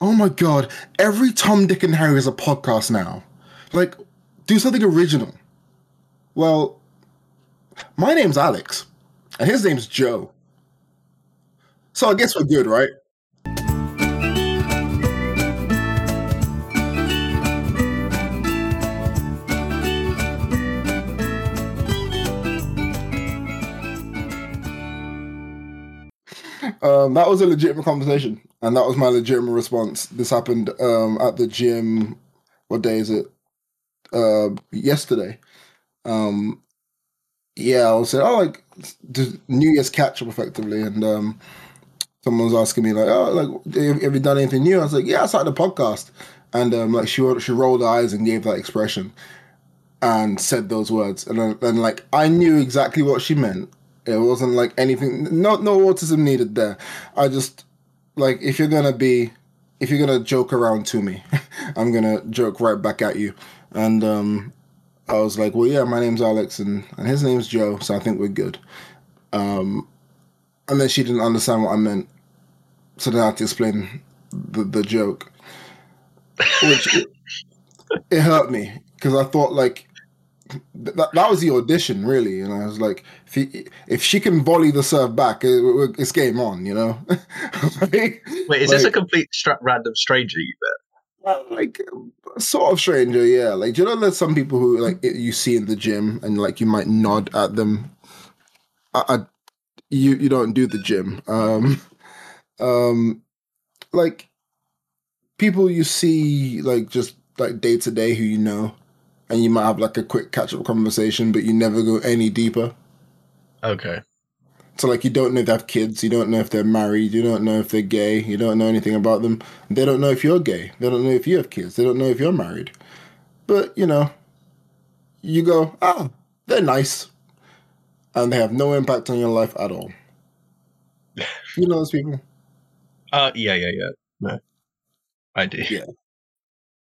oh my god, every Tom, Dick, and Harry is a podcast now. Like, do something original. Well, my name's Alex, and his name's Joe. So I guess we're good, right? Um, that was a legitimate conversation, and that was my legitimate response. This happened um, at the gym. What day is it? Uh, yesterday. Um, yeah, I was saying, oh, like New Year's catch up effectively, and um, someone was asking me like, oh, like have, you done anything new? I was like, yeah, I started a podcast, and um, like she she rolled her eyes and gave that expression, and said those words, and then like I knew exactly what she meant, it wasn't like anything. No, no autism needed there. I just like if you're gonna be, if you're gonna joke around to me, I'm gonna joke right back at you. And um, I was like, well, yeah, my name's Alex, and and his name's Joe, so I think we're good. Um, and then she didn't understand what I meant, so then I had to explain the the joke, which it, it hurt me because I thought like that, that was the audition, really. And I was like, if he, if she can volley the serve back, it, it's game on, you know. like, Wait, is like, this a complete stra- random stranger you met? Like sort of stranger, yeah. Like do you know, there's some people who like you see in the gym and like you might nod at them. I, I you you don't do the gym. Um, um, like people you see like just like day to day who you know and you might have like a quick catch up conversation, but you never go any deeper. Okay. So like you don't know if they have kids, you don't know if they're married, you don't know if they're gay, you don't know anything about them. They don't know if you're gay. They don't know if you have kids. They don't know if you're married. But you know, you go, ah, they're nice, and they have no impact on your life at all. you know those people? Uh, yeah, yeah, yeah. No, I do. Yeah.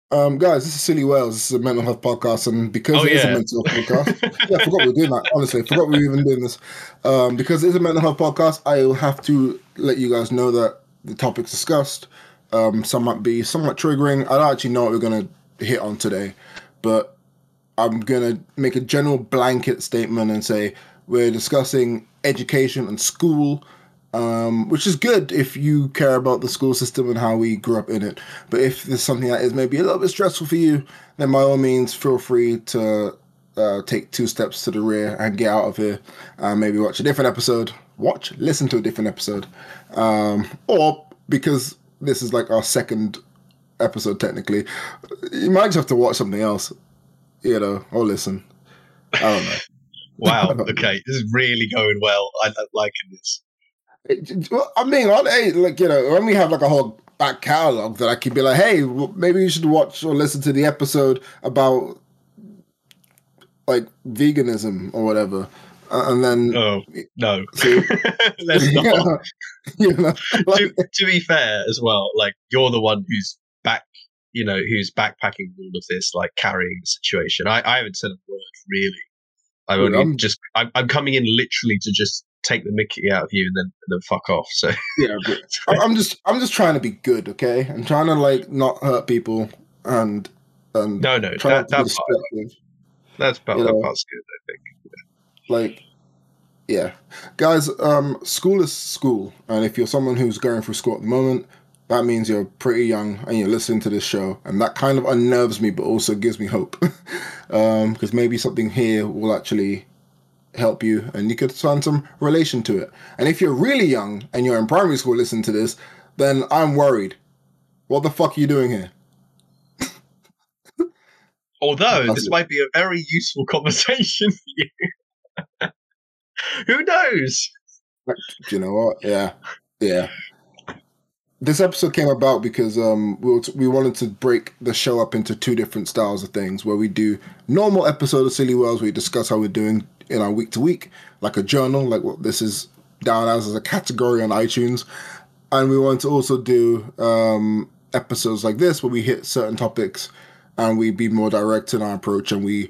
Um, guys, this is Silly Whales. This is a mental health podcast, and because oh, it yeah. is a mental health podcast, yeah, I forgot we were doing that. Honestly, I forgot we were even doing this. Um, because it is a mental health podcast, I will have to let you guys know that the topics discussed, um, some might be somewhat triggering. I don't actually know what we're gonna hit on today, but I'm gonna make a general blanket statement and say we're discussing education and school um, which is good if you care about the school system and how we grew up in it. But if there's something that is maybe a little bit stressful for you, then by all means, feel free to uh, take two steps to the rear and get out of here. and maybe watch a different episode. Watch, listen to a different episode. Um, or because this is like our second episode, technically, you might just have to watch something else, you know, or listen. I don't know. wow. Okay. This is really going well. I, am liking this. I mean, on hey, like you know, when we have like a whole back catalog that I can be like, hey, maybe you should watch or listen to the episode about like veganism or whatever. Uh, and then oh no. See, let's not. You know, like, to, to, be fair as well like you're the one who's back you know who's backpacking all of this like carrying the situation. I, I haven't said a word really. I've only I'm, just I'm, I'm coming in literally to just take the Mickey out of you and then and then fuck off. So yeah, I'm just I'm just trying to be good, okay? I'm trying to like not hurt people and and no no that, that part, that's part, that part's good. I think. Yeah. Like yeah, guys. Um, school is school, and if you're someone who's going through school at the moment, that means you're pretty young and you're listening to this show, and that kind of unnerves me, but also gives me hope, because um, maybe something here will actually help you and you could find some relation to it. And if you're really young and you're in primary school listening to this, then I'm worried. What the fuck are you doing here? Although this might be a very useful conversation for you. Who knows? Do you know what? Yeah. Yeah. This episode came about because um, we, we wanted to break the show up into two different styles of things where we do normal episode of Silly Worlds where we discuss how we're doing in our week to week, like a journal, like what this is down as as a category on iTunes. And we want to also do um, episodes like this where we hit certain topics and we be more direct in our approach and we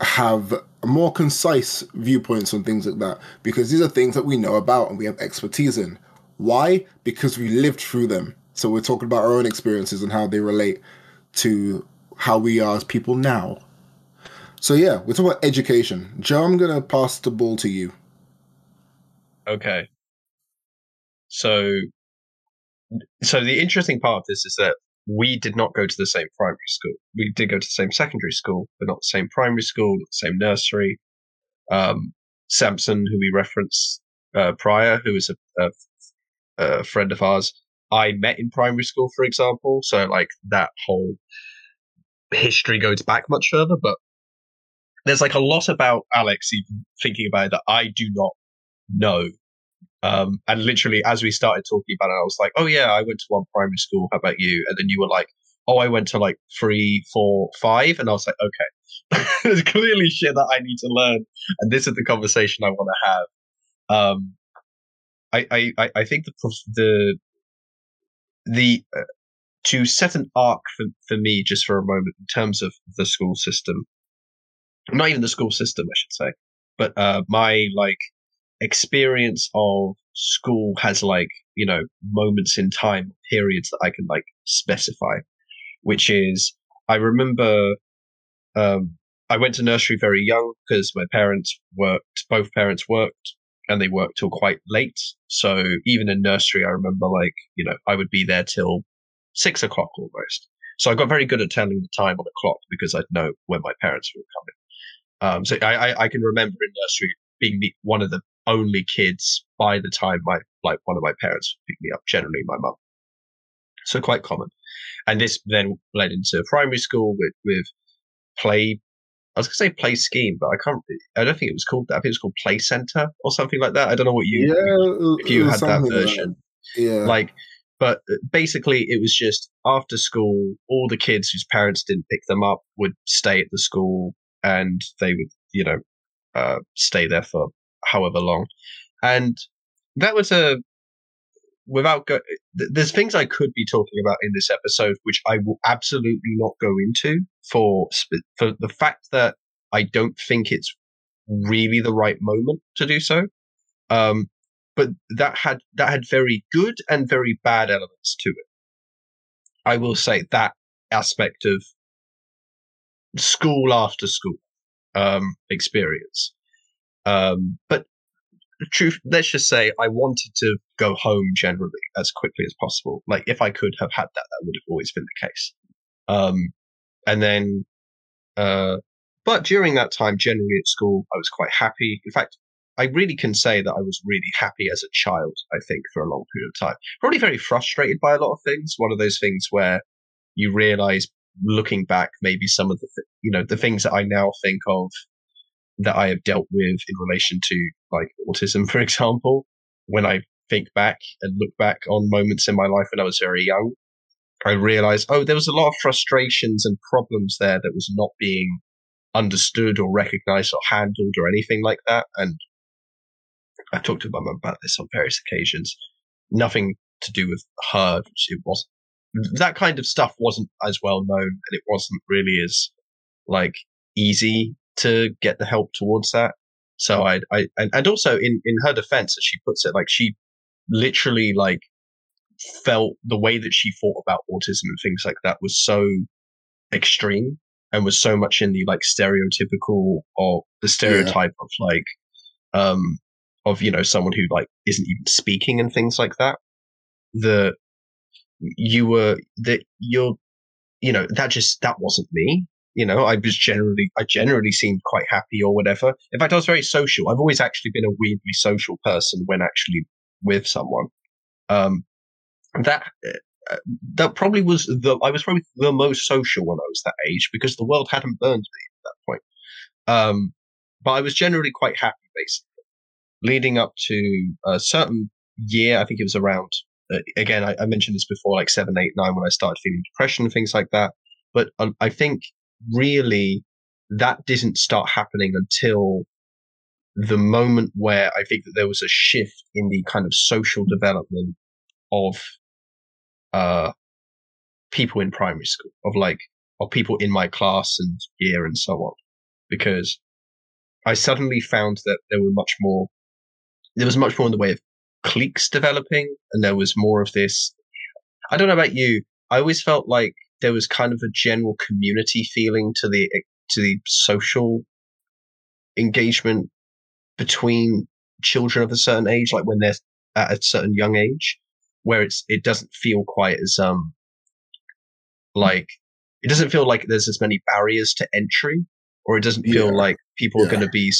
have more concise viewpoints on things like that because these are things that we know about and we have expertise in. Why? Because we lived through them. So we're talking about our own experiences and how they relate to how we are as people now. So yeah, we're talking about education. Joe, I'm gonna pass the ball to you. Okay. So, so the interesting part of this is that we did not go to the same primary school. We did go to the same secondary school, but not the same primary school, not the same nursery. Um, Samson, who we referenced uh, prior, who is a, a, a friend of ours, I met in primary school, for example. So like that whole history goes back much further, but there's like a lot about Alex, even thinking about it, that I do not know. Um, and literally, as we started talking about it, I was like, "Oh yeah, I went to one primary school. How about you?" And then you were like, "Oh, I went to like three, four, five. And I was like, "Okay, there's clearly shit that I need to learn, and this is the conversation I want to have." Um, I, I, I think the the the uh, to set an arc for, for me just for a moment in terms of the school system not even the school system i should say but uh, my like experience of school has like you know moments in time periods that i can like specify which is i remember um, i went to nursery very young because my parents worked both parents worked and they worked till quite late. So even in nursery i remember like you know i would be there till six o'clock almost. So i got very good at telling the time on the clock because i'd know when my parents were coming um, so I, I, I can remember in nursery being the, one of the only kids by the time my like one of my parents picked me up. Generally, my mum. So quite common, and this then led into primary school with with play. I was gonna say play scheme, but I can't. I don't think it was called that. I think it was called play center or something like that. I don't know what you yeah, if you had that version. Like yeah, like but uh, basically it was just after school all the kids whose parents didn't pick them up would stay at the school and they would you know uh, stay there for however long. And that was a without go, there's things I could be talking about in this episode which I will absolutely not go into for for the fact that I don't think it's really the right moment to do so. Um, but that had that had very good and very bad elements to it. I will say that aspect of school after school um, experience um, but truth, let's just say I wanted to go home generally as quickly as possible. Like if I could have had that, that would have always been the case. Um, and then, uh, but during that time, generally at school, I was quite happy. In fact, I really can say that I was really happy as a child, I think, for a long period of time. Probably very frustrated by a lot of things. One of those things where you realize looking back, maybe some of the, th- you know, the things that I now think of that I have dealt with in relation to like autism, for example. When I think back and look back on moments in my life when I was very young, I realized, oh, there was a lot of frustrations and problems there that was not being understood or recognized or handled or anything like that. And I talked to my mum about this on various occasions. Nothing to do with her. It wasn't that kind of stuff wasn't as well known and it wasn't really as like easy to get the help towards that. So I, I, and, and also in, in her defense, as she puts it, like she literally like felt the way that she thought about autism and things like that was so extreme and was so much in the like stereotypical or the stereotype yeah. of like, um, of, you know, someone who like isn't even speaking and things like that. The, you were that you're, you know, that just, that wasn't me you know, I was generally, I generally seemed quite happy or whatever. In fact, I was very social. I've always actually been a weirdly social person when actually with someone. Um, that, uh, that probably was the, I was probably the most social when I was that age because the world hadn't burned me at that point. Um, but I was generally quite happy basically. Leading up to a certain year, I think it was around, again, I, I mentioned this before, like seven, eight, nine, when I started feeling depression things like that. But um, I think really that didn't start happening until the moment where I think that there was a shift in the kind of social development of uh, people in primary school, of like, of people in my class and year and so on. Because I suddenly found that there were much more, there was much more in the way of cliques developing, and there was more of this. I don't know about you. I always felt like there was kind of a general community feeling to the to the social engagement between children of a certain age, like when they're at a certain young age, where it's it doesn't feel quite as um like it doesn't feel like there's as many barriers to entry, or it doesn't feel yeah. like people yeah. are going to be,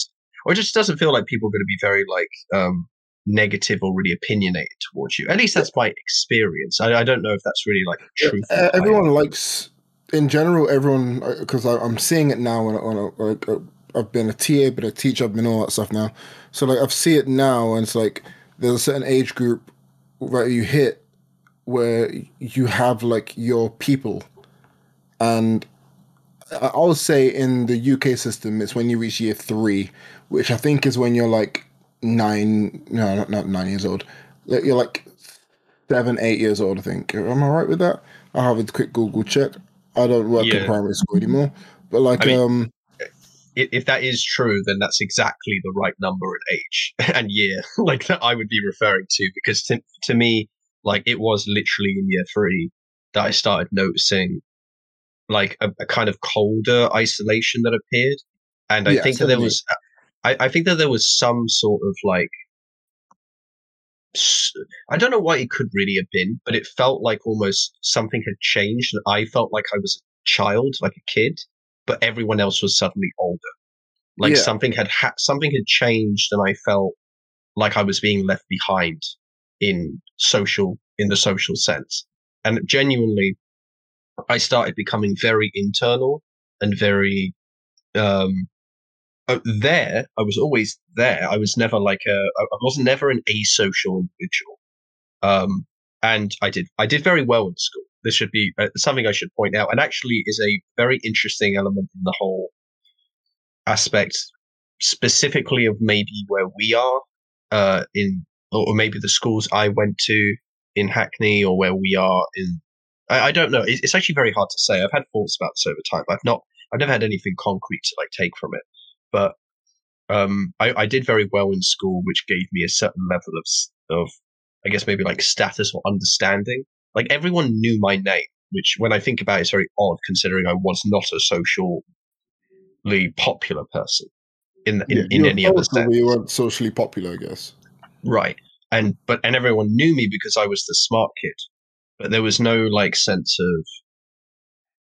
or it just doesn't feel like people are going to be very like um negative or really opinionated towards you. At least that's my experience. I, I don't know if that's really like true. Yeah, everyone likes, in general, everyone uh, because I'm seeing it now on, on a, like a, I've been a TA, but a teacher, I've been all that stuff now. So like I've see it now, and it's like there's a certain age group that you hit where you have like your people, and I'll say in the UK system, it's when you reach year three, which I think is when you're like nine, no, not, not nine years old. You're like seven, eight years old, I think. Am I right with that? I'll have a quick Google check. I don't work yeah. in primary school anymore, but like, I mean, um, if that is true, then that's exactly the right number and age and year, like that I would be referring to, because to, to me, like it was literally in year three that I started noticing like a, a kind of colder isolation that appeared, and I yeah, think that there was I, I think that there was some sort of like I don't know what it could really have been, but it felt like almost something had changed, and I felt like I was a child, like a kid, but everyone else was suddenly older. Like yeah. something had ha- something had changed, and I felt like I was being left behind in social in the social sense. And genuinely, I started becoming very internal and very um, there, I was always there. I was never like a, I was never an asocial individual. Um, and I did, I did very well in school. This should be uh, something I should point out, and actually is a very interesting element in the whole aspect, specifically of maybe where we are uh, in, or maybe the schools I went to in Hackney, or where we are in. I, I don't know. It's, it's actually very hard to say. I've had thoughts about this over time. I've not, I've never had anything concrete to like take from it but um, I, I, did very well in school, which gave me a certain level of, of, I guess maybe like status or understanding. Like everyone knew my name, which when I think about it, is very odd considering I was not a socially popular person in in, yeah, in any other sense. You weren't socially popular, I guess. Right, and but and everyone knew me because I was the smart kid, but there was no like sense of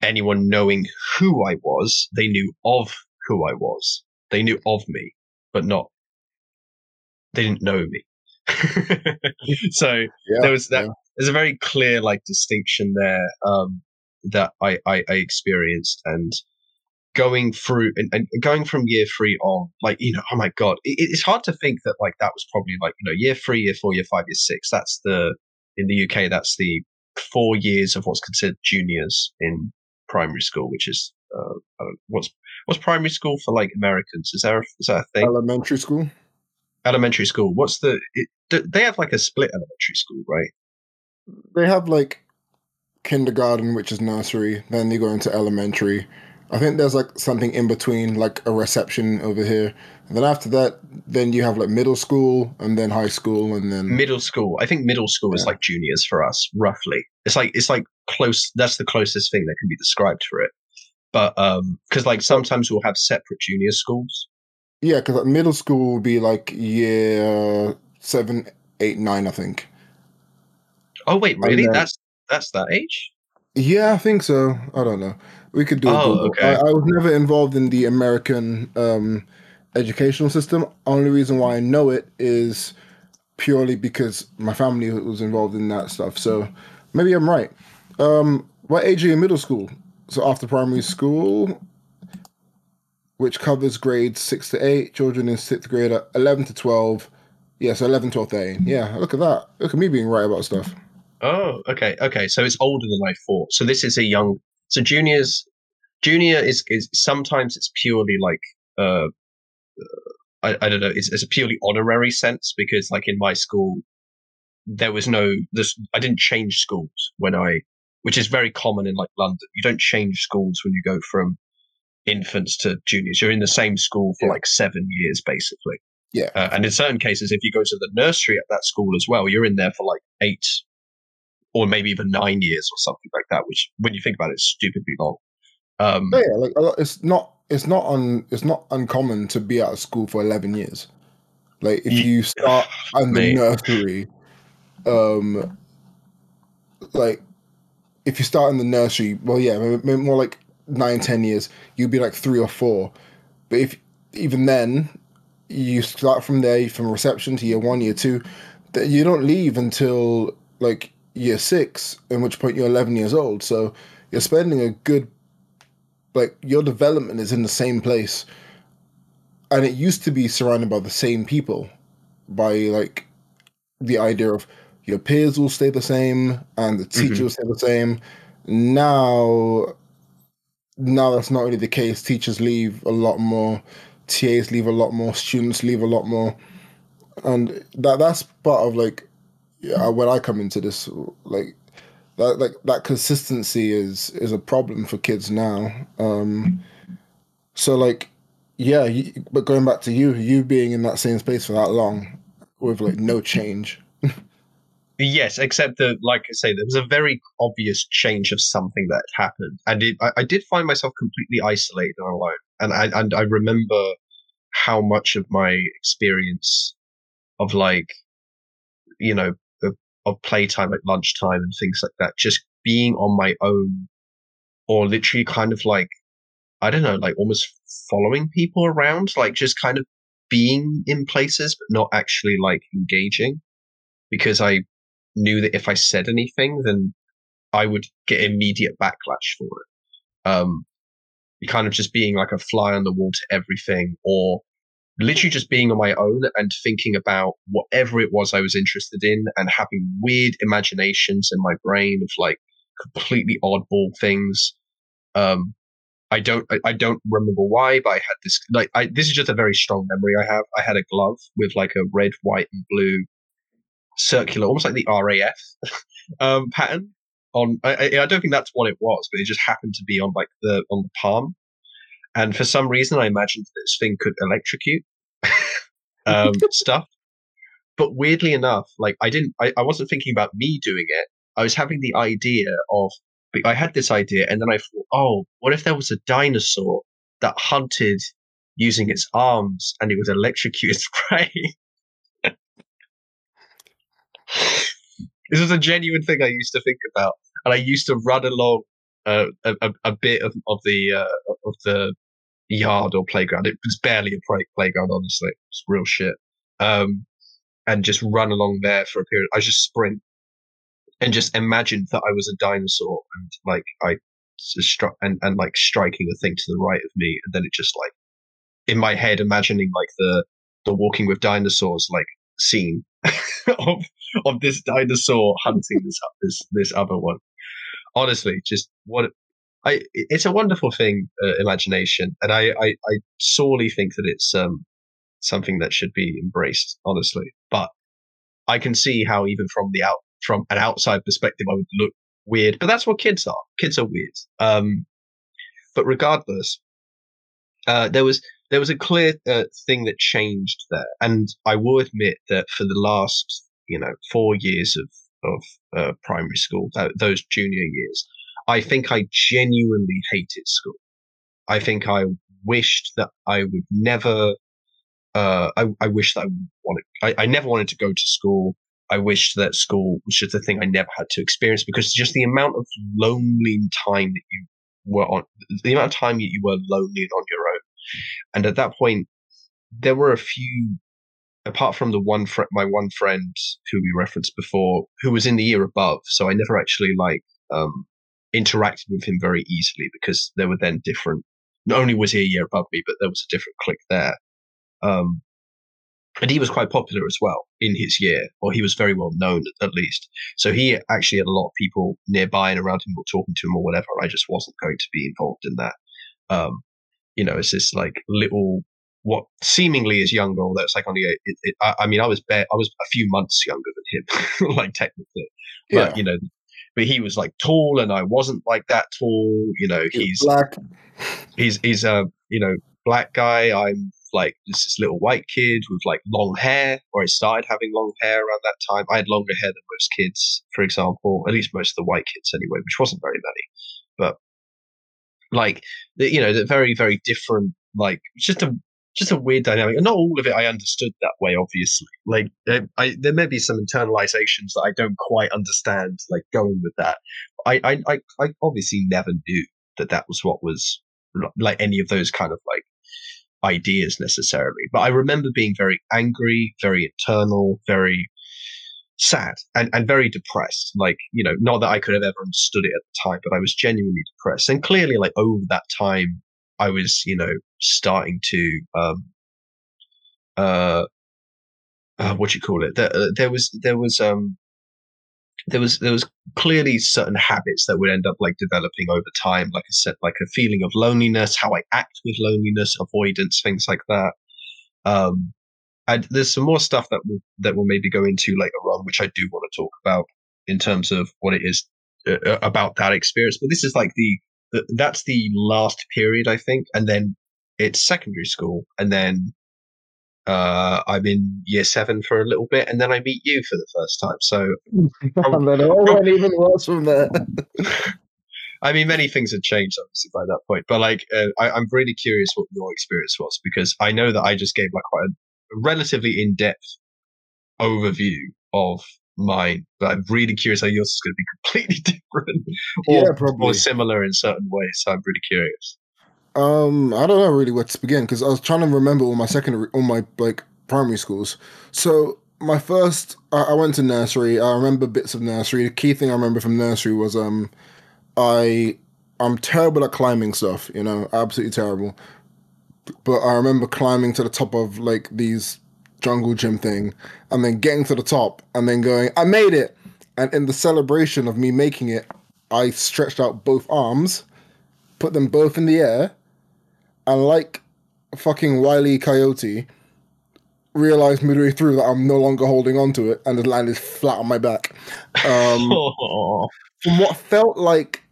anyone knowing who I was. They knew of who I was they knew of me, but not. They didn't know me. so yeah, there was that. Yeah. There's a very clear like distinction there um, that I, I, I experienced, and going through and, and, going from year three on, like you know, oh my god, it, it's hard to think that like that was probably like you know year three, year four, year five, year six. That's the in the UK. That's the four years of what's considered juniors in primary school, which is uh, what's what's primary school for like Americans? Is there a, is that a thing? Elementary school. Elementary school. What's the? It, they have like a split elementary school, right? They have like kindergarten, which is nursery. Then they go into elementary. I think there's like something in between, like a reception over here. And then after that, then you have like middle school and then high school and then middle school. I think middle school yeah. is like juniors for us, roughly. It's like it's like close. That's the closest thing that can be described for it. But um, because like sometimes we'll have separate junior schools. Yeah, because like, middle school will be like year seven, eight, nine, I think. Oh wait, really? That's that's that age? Yeah, I think so. I don't know. We could do. Oh, okay. I, I, was never involved in the American um, educational system. Only reason why I know it is purely because my family was involved in that stuff. So maybe I'm right. Um, what age are you in middle school? So after primary school, which covers grades six to eight, children in sixth grade, eleven to twelve. Yeah, so 11, 12, 13. Yeah, look at that. Look at me being right about stuff. Oh, okay, okay. So it's older than I thought. So this is a young. So juniors, junior is is sometimes it's purely like uh, I, I don't know. It's, it's a purely honorary sense because like in my school, there was no this. I didn't change schools when I which is very common in like London. You don't change schools when you go from infants to juniors. You're in the same school for yeah. like seven years, basically. Yeah. Uh, and in certain cases, if you go to the nursery at that school as well, you're in there for like eight, or maybe even nine years or something like that. Which, when you think about it, is stupidly long. Um, yeah, like it's not it's not un it's not uncommon to be out of school for eleven years. Like if you start in the nursery, um, like if you start in the nursery, well, yeah, more like nine, ten years, you'd be like three or four. But if even then, you start from there, from reception to year one, year two, that you don't leave until like year six, in which point you're 11 years old. So you're spending a good, like, your development is in the same place. And it used to be surrounded by the same people, by like the idea of your peers will stay the same and the teacher mm-hmm. will stay the same. Now, now that's not really the case. Teachers leave a lot more, TAs leave a lot more, students leave a lot more, and that that's part of like yeah, when I come into this, like that like that consistency is is a problem for kids now. Um, so like, yeah, but going back to you, you being in that same space for that long with like no change. Yes, except that, like I say, there was a very obvious change of something that happened, and it, I, I, did find myself completely isolated and alone. And I and I remember how much of my experience of like, you know, of, of playtime at lunchtime and things like that, just being on my own, or literally kind of like, I don't know, like almost following people around, like just kind of being in places but not actually like engaging because I knew that if I said anything, then I would get immediate backlash for it. Um, kind of just being like a fly on the wall to everything, or literally just being on my own and thinking about whatever it was I was interested in and having weird imaginations in my brain of like completely oddball things. Um, I don't, I, I, don't remember why, but I had this, like, I, this is just a very strong memory I have. I had a glove with like a red, white, and blue circular, almost like the RAF um, pattern. On I, I don't think that's what it was, but it just happened to be on like the on the palm. And for some reason, I imagined this thing could electrocute um, stuff. But weirdly enough, like I didn't, I, I wasn't thinking about me doing it. I was having the idea of, I had this idea, and then I thought, oh, what if there was a dinosaur that hunted using its arms and it would electrocute its prey? This was a genuine thing I used to think about, and I used to run along uh, a, a, bit of, of the uh, of the yard or playground. It was barely a play- playground, honestly. It's real shit. Um, and just run along there for a period. I just sprint and just imagined that I was a dinosaur and like I struck and, and like striking a thing to the right of me, and then it just like in my head imagining like the the walking with dinosaurs like scene of of this dinosaur hunting this this this other one. Honestly, just what I it's a wonderful thing, uh, imagination, and I, I I sorely think that it's um something that should be embraced. Honestly, but I can see how even from the out from an outside perspective, I would look weird. But that's what kids are. Kids are weird. Um, but regardless, uh, there was there was a clear uh, thing that changed there, and I will admit that for the last you know four years of of uh, primary school, th- those junior years, I think I genuinely hated school. I think I wished that I would never. Uh, I, I wish that I wanted. I, I never wanted to go to school. I wished that school was just a thing I never had to experience because just the amount of lonely time that you were on, the amount of time that you were lonely and on your own. And at that point, there were a few apart from the one friend, my one friend who we referenced before, who was in the year above, so I never actually like um, interacted with him very easily because there were then different. Not only was he a year above me, but there was a different clique there. Um, and he was quite popular as well in his year, or he was very well known at least. So he actually had a lot of people nearby and around him, or talking to him, or whatever. I just wasn't going to be involved in that. Um, you know, it's this like little what seemingly is younger, although it's like only. It, it, I, I, mean, I was bare, I was a few months younger than him, like technically, but yeah. you know, but he was like tall, and I wasn't like that tall. You know, he's black. He's he's a you know black guy. I'm like this, this little white kid with like long hair, or I started having long hair around that time. I had longer hair than most kids, for example, at least most of the white kids anyway, which wasn't very many. But like, you know, the very, very different, like, just a just a weird dynamic. And not all of it I understood that way, obviously. Like, I, I, there may be some internalizations that I don't quite understand, like going with that. I, I, I, I obviously never knew that that was what was like any of those kind of like ideas necessarily. But I remember being very angry, very internal, very sad and, and very depressed. Like, you know, not that I could have ever understood it at the time, but I was genuinely depressed. And clearly, like over that time, I was, you know, starting to, um, uh, uh what you call it? There, uh, there was, there was, um, there was there was clearly certain habits that would end up like developing over time like i said like a feeling of loneliness how i act with loneliness avoidance things like that um and there's some more stuff that we'll that we'll maybe go into later on which i do want to talk about in terms of what it is uh, uh about that experience but this is like the, the that's the last period i think and then it's secondary school and then uh, I'm in year seven for a little bit, and then I meet you for the first time. So, and then it all went even worse from there. I mean, many things had changed obviously by that point, but like, uh, I, am really curious what your experience was because I know that I just gave like quite relatively in-depth overview of mine, but I'm really curious how yours is going to be completely different or, yeah, probably. or similar in certain ways. So I'm really curious. Um, I don't know really where to begin because I was trying to remember all my secondary, all my like primary schools. So my first, I, I, went to nursery. I remember bits of nursery. The key thing I remember from nursery was um, I I'm terrible at climbing stuff. You know, absolutely terrible. But I remember climbing to the top of like these jungle gym thing, and then getting to the top, and then going, I made it. And in the celebration of me making it, I stretched out both arms, put them both in the air, and like fucking Wiley Coyote, realized midway through that I'm no longer holding on to it and the landed flat on my back. Um, from what felt like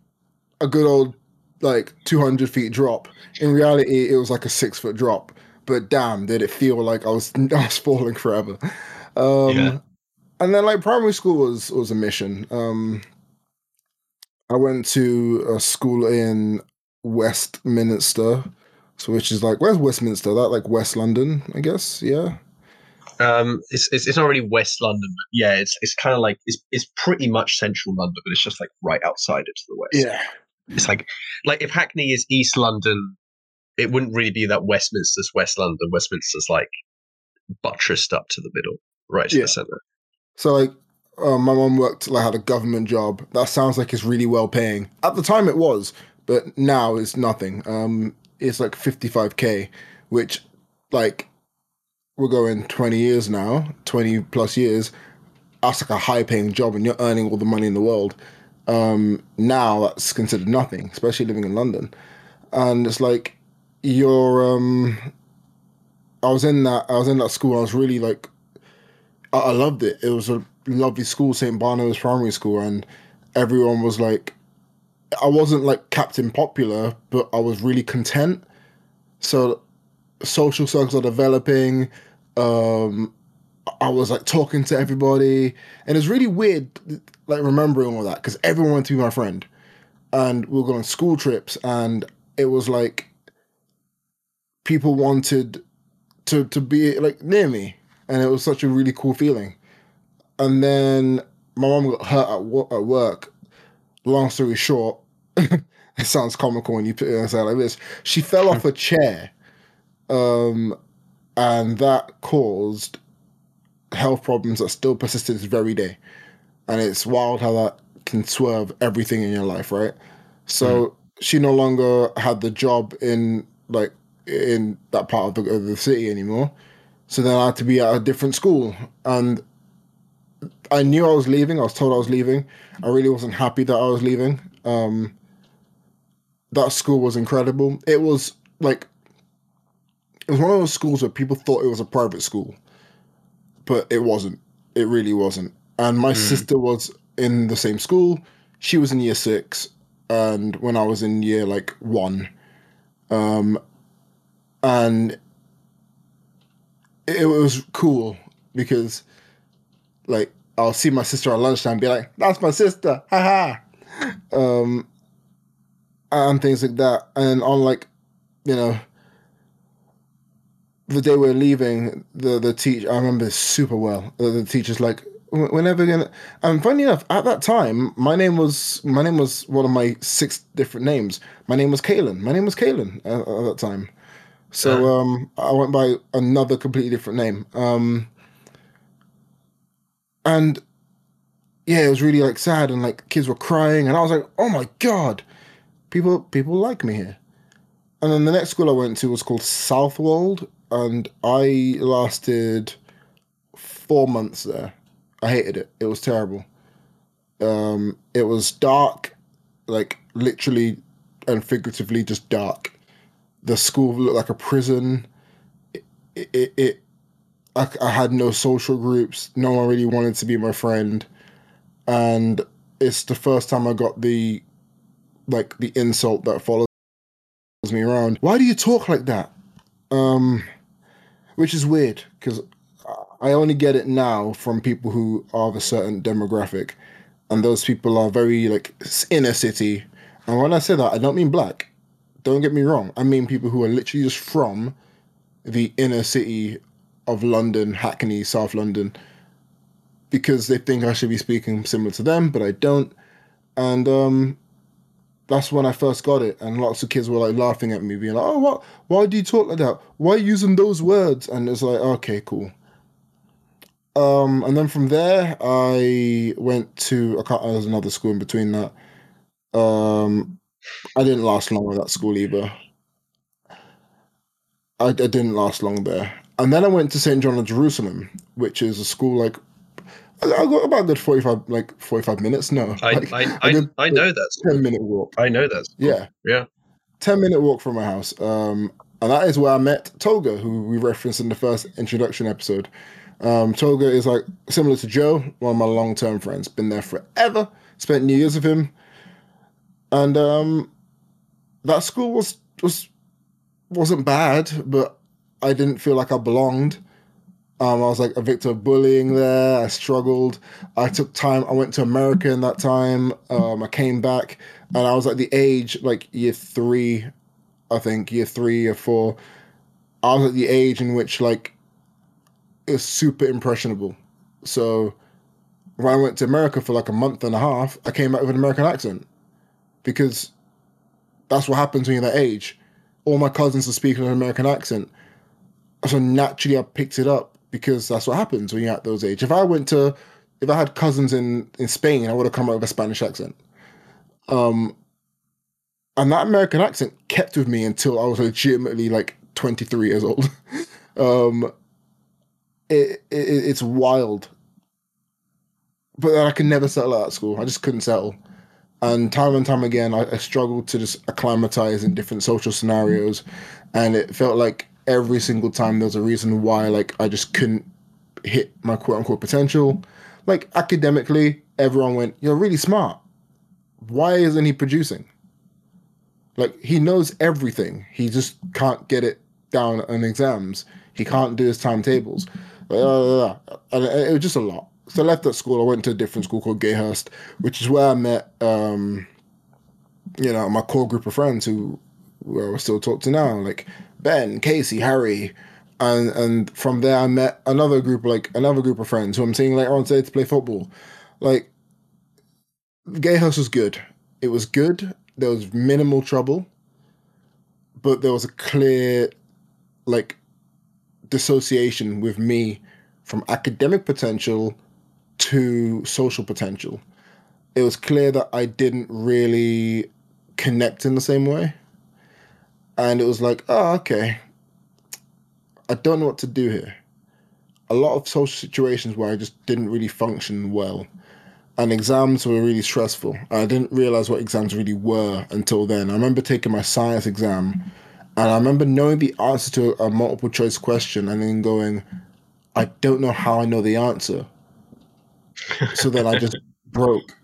a good old like 200 feet drop, in reality it was like a six foot drop. But damn, did it feel like I was I was falling forever. Um, yeah. And then like primary school was was a mission. Um, I went to a school in Westminster, so which is like where's Westminster? That like West London, I guess. Yeah. Um, it's, it's, it's not really West London, but yeah, it's it's kind of like it's it's pretty much central London, but it's just like right outside it to the west. Yeah. It's like like if Hackney is East London, it wouldn't really be that Westminster's West London. Westminster's like buttressed up to the middle, right to yeah. the center. So like uh, my mom worked like had a government job. That sounds like it's really well paying. At the time, it was, but now it's nothing. Um, it's like 55k, which like we're going 20 years now, 20 plus years. That's like a high paying job and you're earning all the money in the world. Um, now that's considered nothing, especially living in London. And it's like you're um I was in that I was in that school, I was really like I, I loved it. It was a lovely school, St. Barnabas Primary School, and everyone was like I wasn't like Captain Popular, but I was really content. So social circles are developing. Um, I was like talking to everybody, and it's really weird, like remembering all that because everyone wanted to be my friend, and we were going on school trips, and it was like people wanted to to be like near me, and it was such a really cool feeling. And then my mom got hurt at, wo- at work, long story short, it sounds comical when you put it like this. She fell off a chair, um, and that caused health problems that still persist to this very day. And it's wild how that can swerve everything in your life, right? So mm. she no longer had the job in like in that part of the, of the city anymore. So then I had to be at a different school, and I knew I was leaving. I was told I was leaving. I really wasn't happy that I was leaving. Um, that school was incredible. It was like it was one of those schools where people thought it was a private school, but it wasn't. It really wasn't. And my mm. sister was in the same school. She was in year six, and when I was in year like one, um, and it, was cool because like I'll see my sister at lunchtime and be like, "That's my sister," haha, um, and things like that. And on like, you know, the day we're leaving, the the teacher I remember super well. The, the teacher's like, "We're never gonna." And funny enough, at that time, my name was my name was one of my six different names. My name was Kalen. My name was Kalen at, at that time. So Uh. um, I went by another completely different name. Um, and yeah, it was really like sad and like kids were crying, and I was like, oh my god, people people like me here. And then the next school I went to was called Southwold, and I lasted four months there. I hated it. It was terrible. Um, it was dark, like literally and figuratively just dark. The school looked like a prison. It, it, it I, I had no social groups. No one really wanted to be my friend, and it's the first time I got the like the insult that follows me around. Why do you talk like that? Um, which is weird because I only get it now from people who are of a certain demographic, and those people are very like inner city. And when I say that, I don't mean black. Don't get me wrong. I mean people who are literally just from the inner city of London, Hackney, South London, because they think I should be speaking similar to them, but I don't. And um, that's when I first got it, and lots of kids were like laughing at me, being like, "Oh, what? Why do you talk like that? Why using those words?" And it's like, okay, cool. Um, and then from there, I went to I there was another school in between that. Um, I didn't last long with that school either. I, I didn't last long there, and then I went to St John of Jerusalem, which is a school like I, got about a good forty five like forty five minutes. No, I like, I, I, did I know that. ten minute walk. I know that. Yeah, Yeah. 10 minute walk from my house. Um, and that is where I met Toga, who we referenced in the first introduction episode. Um, Toga is like similar to Joe, one of my long term friends. Been there forever, spent New Year's with him. And um, that school was, was, wasn't bad, but I didn't feel like I belonged. Um, I was like a victim of bullying there. I struggled. I took time. I went to America in that time. Um, I came back, and I was at the age like year three, I think year three or four. I was at the age in which like was super impressionable. So when I went to America for like a month and a half, I came out with an American accent because that's what happens when you're that age. All my cousins are speaking an American accent, so naturally I picked it up because that's what happens when you're at those age. If I went to, if I had cousins in in Spain, I would have come out with a Spanish accent. Um, and that American accent kept with me until I was legitimately like 23 years old. um, it, it it's wild, but I could never settle out at school. I just couldn't settle, and time and time again, I, I struggled to just acclimatize in different social scenarios, and it felt like every single time there was a reason why like I just couldn't hit my quote unquote potential. Like academically, everyone went, "You're really smart. Why isn't he producing?" Like he knows everything. He just can't get it down on exams. He can't do his timetables. And it, it was just a lot. So I left that school. I went to a different school called Gayhurst, which is where I met, um, you know, my core group of friends who, who I still talk to now, like Ben, Casey, Harry, and and from there I met another group, like another group of friends who I'm seeing later on today to play football. Like, Gayhurst was good. It was good. There was minimal trouble, but there was a clear, like, dissociation with me from academic potential to social potential. It was clear that I didn't really connect in the same way. And it was like, oh, okay. I don't know what to do here. A lot of social situations where I just didn't really function well. And exams were really stressful. I didn't realize what exams really were until then. I remember taking my science exam and I remember knowing the answer to a multiple choice question and then going, I don't know how I know the answer. So then I just broke.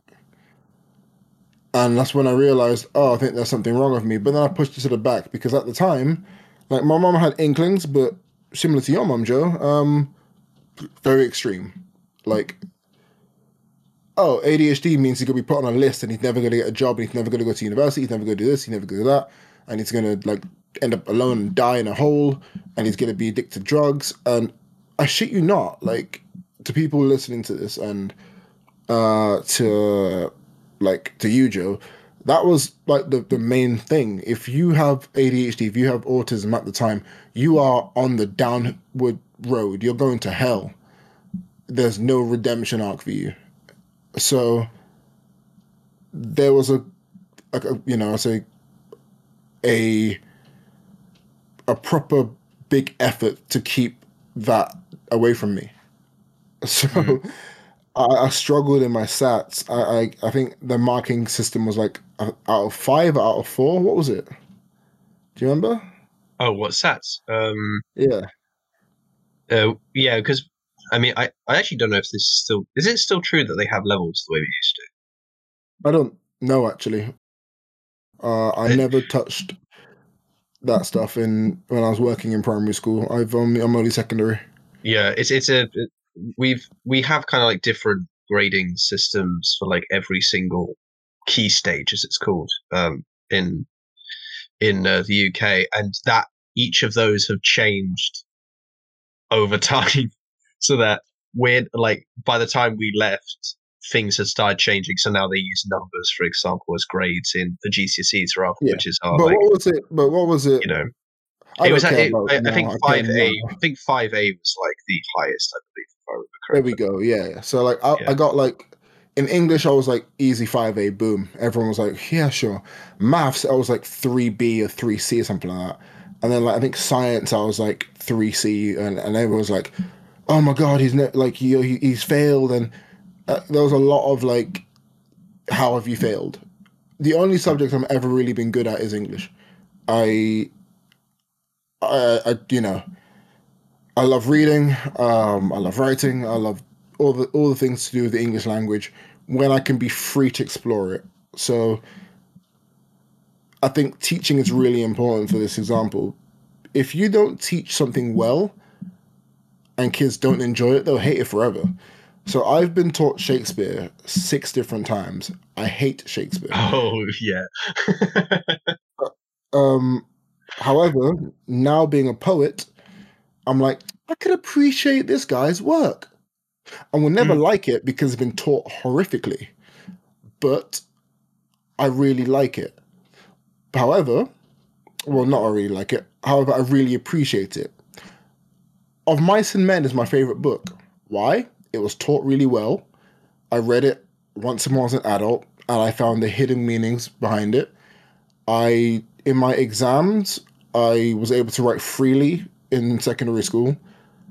And that's when I realized, oh, I think there's something wrong with me. But then I pushed it to the back because at the time, like my mom had inklings, but similar to your mom, Joe. Um, very extreme. Like, oh, ADHD means he's gonna be put on a list and he's never gonna get a job and he's never gonna go to university. He's never gonna do this. He's never gonna do that, and he's gonna like end up alone and die in a hole, and he's gonna be addicted to drugs. And I shit you not, like to people listening to this and uh to like to you, Joe that was like the, the main thing. If you have ADHD, if you have autism at the time, you are on the downward road. You're going to hell. There's no redemption arc for you. So there was a, a you know, I say a a proper big effort to keep that away from me. So mm-hmm. I, I, struggled in my sats. I, I, I think the marking system was like out of five, out of four. What was it? Do you remember? Oh, what sats? Um, yeah. Uh, yeah, because I mean, I, I actually don't know if this is still is it still true that they have levels the way we used to. I don't know actually. Uh, I never touched that stuff in when I was working in primary school. I've only I'm only secondary. Yeah, it's it's a we've we have kind of like different grading systems for like every single key stage, as it's called, um, in in uh, the UK, and that each of those have changed over time, so that we're like by the time we left, things had started changing. So now they use numbers, for example, as grades in the GCSEs rather, yeah. which is our. But like, what was it? But what was it? You know, I it was. It, I, I, think five A. I think five A was like the highest, I believe. If I remember correctly. There we go. Yeah. So like I, yeah. I got like in English I was like easy five A boom. Everyone was like yeah sure. Maths I was like three B or three C or something like that. And then like I think science I was like three C and and everyone was like oh my god he's ne- like he, he he's failed and uh, there was a lot of like how have you failed. The only subject I'm ever really been good at is English. I I, I you know I love reading. Um, I love writing. I love all the all the things to do with the English language when I can be free to explore it. So I think teaching is really important for this example. If you don't teach something well and kids don't enjoy it, they'll hate it forever. So I've been taught Shakespeare six different times. I hate Shakespeare. Oh yeah. um however, now being a poet, I'm like, I could appreciate this guy's work. I will never mm. like it because it's been taught horrifically, but I really like it. However, well, not I really like it. However, I really appreciate it. Of Mice and Men is my favorite book. Why? It was taught really well. I read it once I was an adult, and I found the hidden meanings behind it. I, in my exams, I was able to write freely in secondary school.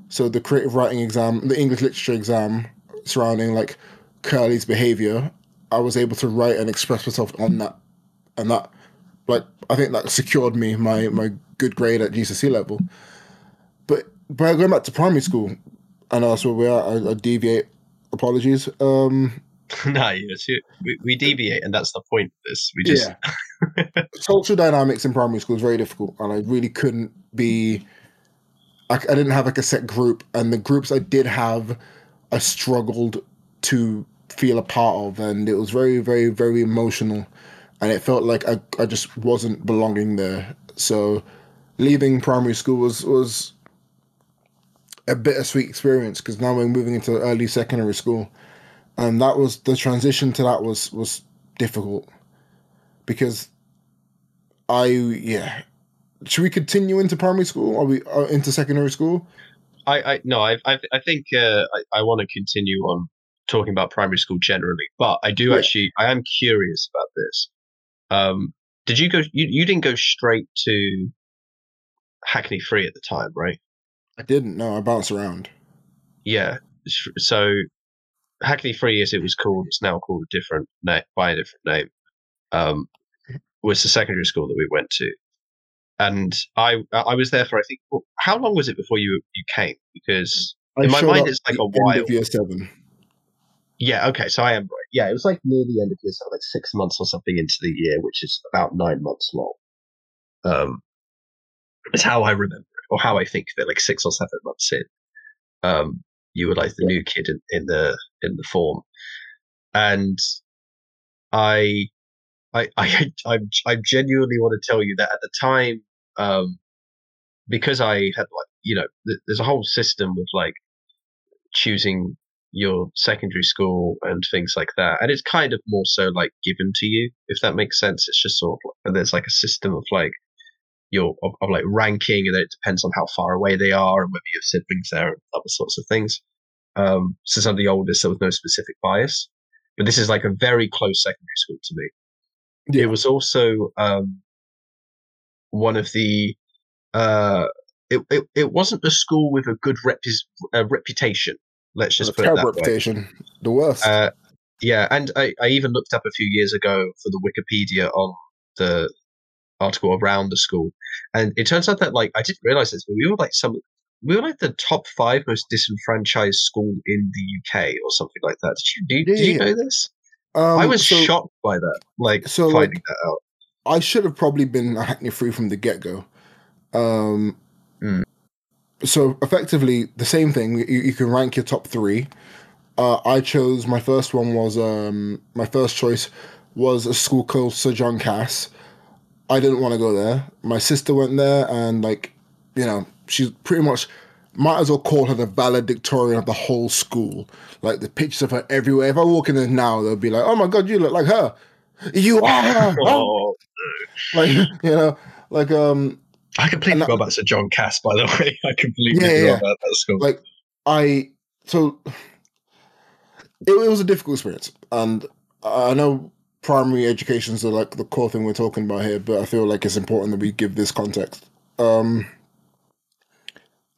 So the creative writing exam, the English literature exam surrounding like Curly's behavior, I was able to write and express myself on that, and that, like, I think that secured me my my good grade at GCSE level. But but going back to primary school, I know that's where we are. I, I deviate. Apologies. Um, no, yes, we, we deviate, and that's the point of this. We just yeah. social dynamics in primary school is very difficult, and I really couldn't be I, I didn't have like a set group, and the groups I did have, I struggled to feel a part of, and it was very, very, very emotional, and it felt like I, I just wasn't belonging there. So, leaving primary school was was a bittersweet experience because now we're moving into early secondary school, and that was the transition to that was was difficult because I yeah should we continue into primary school? Are we uh, into secondary school? I, I no, I I, I think uh, I, I want to continue on talking about primary school generally, but I do yeah. actually I am curious about this. Um, did you go? You, you didn't go straight to Hackney Free at the time, right? I didn't. No, I bounced around. Yeah. So Hackney Free, as it was called, it's now called a different name by a different name. Um, was the secondary school that we went to and I I was there for I think how long was it before you you came? Because I in my mind it's like a while. End year seven. Yeah. Okay. So I am right. Yeah, it was like near the end of year seven, like six months or something into the year, which is about nine months long. Um, is how I remember. Or how I think of it, like six or seven months in, um, you were like the new kid in, in the in the form, and I, I, I, I, I genuinely want to tell you that at the time, um, because I had like you know, th- there's a whole system of like choosing your secondary school and things like that. And it's kind of more so like given to you, if that makes sense. It's just sort of, and there's like a system of like your, of, of like ranking and then it depends on how far away they are and whether you have siblings there and other sorts of things. Um, since I'm the oldest, there was no specific bias, but this is like a very close secondary school to me. Yeah. It was also, um, one of the, uh, it, it, it wasn't a school with a good rep- uh, reputation Let's just put it that reputation. Way. The worst. Uh, yeah, and I, I even looked up a few years ago for the Wikipedia on the article around the school, and it turns out that like I didn't realize this, but we were like some we were like the top five most disenfranchised school in the UK or something like that. Did you do, yeah, did you know this? Um, I was so, shocked by that. Like so finding like, that out. I should have probably been a Hackney free from the get go. Um, mm so effectively the same thing. You, you can rank your top three. Uh, I chose my first one was um, my first choice was a school called Sir John Cass. I didn't want to go there. My sister went there, and like, you know, she's pretty much might as well call her the valedictorian of the whole school. Like the pictures of her everywhere. If I walk in there now, they'll be like, "Oh my god, you look like her. You are her." oh. Like you know, like um, I completely forgot about Sir John Cass, by the way. I completely yeah, forgot yeah. about that school. Like, I so it, it, was a difficult experience, and I know primary education is like the core thing we're talking about here, but I feel like it's important that we give this context. Um,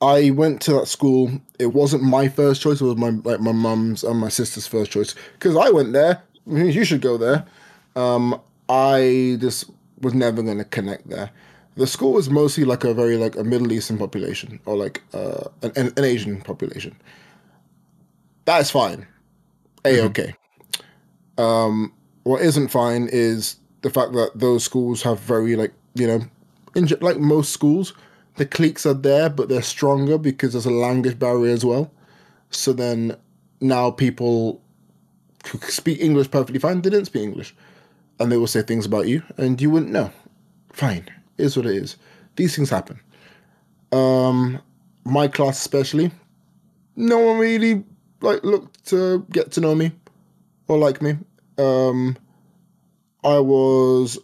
I went to that school. It wasn't my first choice. It was my like my mum's and my sister's first choice because I went there. You should go there. Um, I just was never going to connect there the school was mostly like a very like a Middle Eastern population or like uh, an, an Asian population. That is fine. A mm-hmm. okay. Um, what isn't fine is the fact that those schools have very like you know, in, like most schools, the cliques are there, but they're stronger because there's a language barrier as well. So then now people who speak English perfectly fine they didn't speak English, and they will say things about you, and you wouldn't know. Fine is what it is. These things happen. Um, my class especially, no one really like looked to get to know me or like me. Um, I was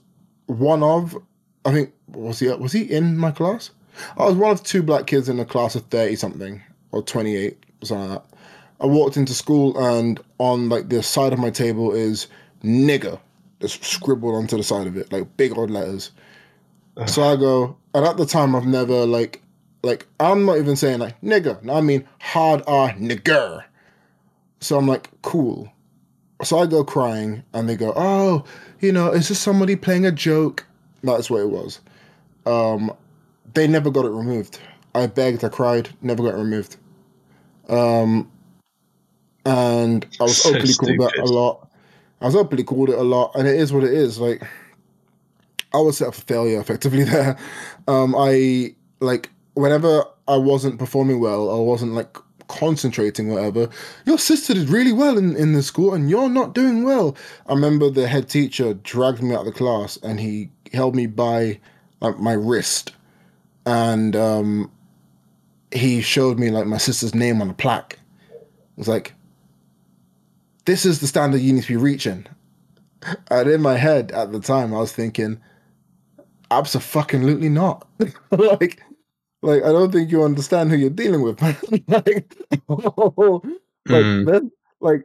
one of, I think, was he was he in my class? I was one of two black kids in a class of thirty something or twenty eight, something like that. I walked into school and on like the side of my table is nigger, just scribbled onto the side of it, like big old letters. So I go, and at the time I've never like, like I'm not even saying like nigger. I mean hard R nigger. So I'm like, cool. So I go crying, and they go, oh, you know, is this somebody playing a joke? That's what it was. Um, they never got it removed. I begged, I cried, never got removed. Um, and I was so openly stupid. called that a lot. I was openly called it a lot, and it is what it is. Like I was set up for failure effectively there. Um, I like whenever I wasn't performing well, I wasn't like concentrating whatever your sister did really well in, in the school and you're not doing well. I remember the head teacher dragged me out of the class and he held me by like my wrist. And um, he showed me like my sister's name on a plaque. It was like this is the standard you need to be reaching. And in my head at the time i was thinking absolutely not. like, like I don't think you understand who you're dealing with. like, oh, like mm. then, like,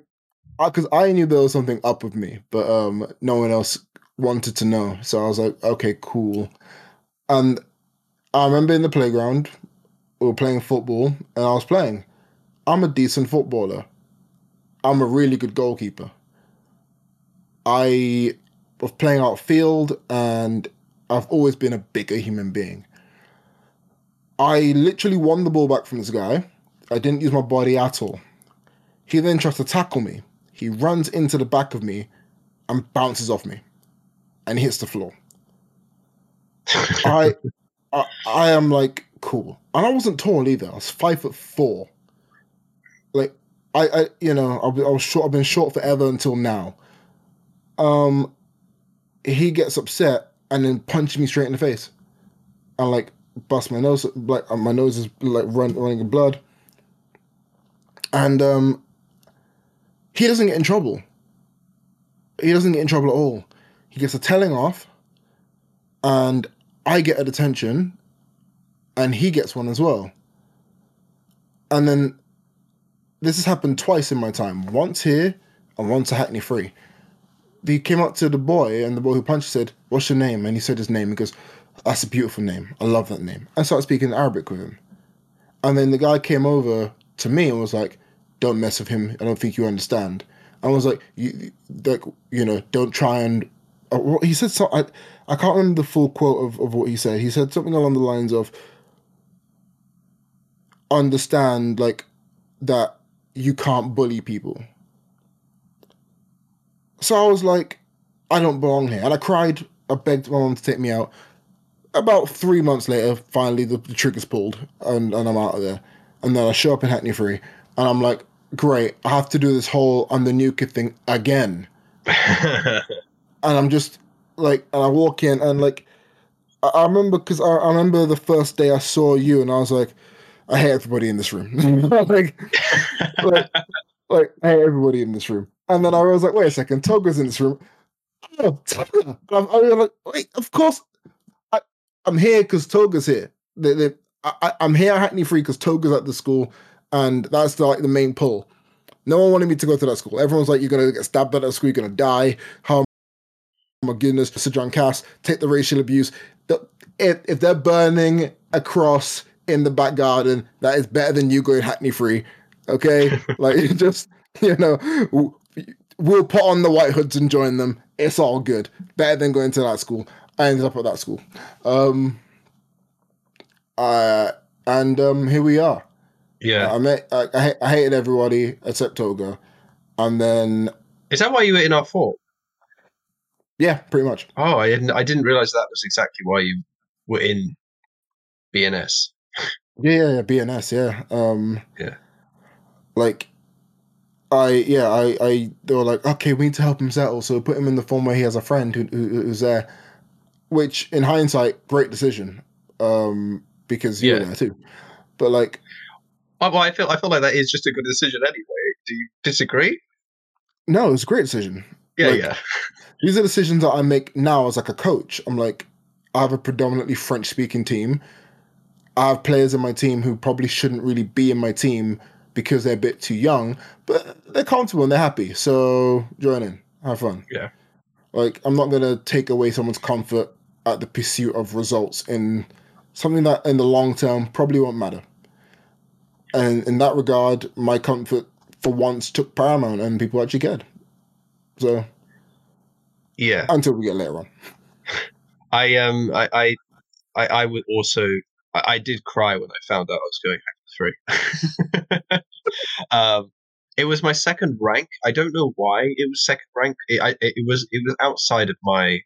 because I knew there was something up with me, but um, no one else wanted to know. So I was like, okay, cool. And I remember in the playground, we were playing football, and I was playing. I'm a decent footballer. I'm a really good goalkeeper. I was playing outfield, and I've always been a bigger human being. I literally won the ball back from this guy. I didn't use my body at all. He then tries to tackle me. He runs into the back of me and bounces off me and hits the floor. I, I I am like cool. And I wasn't tall either. I was five foot four. Like I, I you know, I, I was short. I've been short forever until now. Um, he gets upset and then punches me straight in the face, and like bust my nose. Like my nose is like run, running blood. And um, he doesn't get in trouble. He doesn't get in trouble at all. He gets a telling off, and I get a detention, and he gets one as well. And then this has happened twice in my time. Once here and once at Hackney Free. He came up to the boy, and the boy who punched said, "What's your name?" And he said his name. He goes, "That's a beautiful name. I love that name." I started speaking Arabic with him, and then the guy came over to me and was like, "Don't mess with him. I don't think you understand." I was like, "You, like, you know, don't try and." Uh, he said so I, I can't remember the full quote of, of what he said. He said something along the lines of, "Understand, like, that you can't bully people." So I was like, "I don't belong here," and I cried. I begged my mom to take me out. About three months later, finally the, the trigger's pulled, and, and I'm out of there. And then I show up in Hackney Free, and I'm like, great, I have to do this whole I'm the new kid thing again. and I'm just like, and I walk in, and like, I, I remember because I, I, remember the first day I saw you, and I was like, I hate everybody in this room. like, like, like, I hate everybody in this room. And then I was like, wait a second, Toga's in this room. Oh, Toga. I'm, I'm like, wait, of course, I, am here because Toga's here. They, they, I, am here at Hackney Free because Toga's at the school, and that's the, like the main pull. No one wanted me to go to that school. Everyone's like, you're gonna get stabbed at that school, you're gonna die. How oh my goodness, Sir John Cass, take the racial abuse. If, if they're burning a cross in the back garden, that is better than you going Hackney Free. Okay? like, just, you know, we'll put on the white hoods and join them. It's all good. Better than going to that school. I ended up at that school. Um, uh, and um, here we are. Yeah, I, met, I, I, I hated everybody except Toga, and then is that why you were in our fort? Yeah, pretty much. Oh, I didn't. I didn't realize that was exactly why you were in BNS. Yeah, yeah, yeah BNS. Yeah. Um, yeah. Like, I yeah, I I they were like, okay, we need to help him settle, so put him in the form where he has a friend who, who who's there. Which, in hindsight, great decision. Um, because you're yeah. there too. But like, well, I feel I feel like that is just a good decision anyway. Do you disagree? No, it's a great decision. Yeah, like, yeah. these are decisions that I make now as like a coach. I'm like, I have a predominantly French speaking team. I have players in my team who probably shouldn't really be in my team because they're a bit too young, but they're comfortable and they're happy. So join in, have fun. Yeah. Like I'm not gonna take away someone's comfort at the pursuit of results in something that in the long term probably won't matter. And in that regard, my comfort for once took paramount and people actually cared. So Yeah. Until we get later on. I um I I I, I would also I, I, did cry when I found out I was going three. um it was my second rank. I don't know why it was second rank. It, I, it was it was outside of my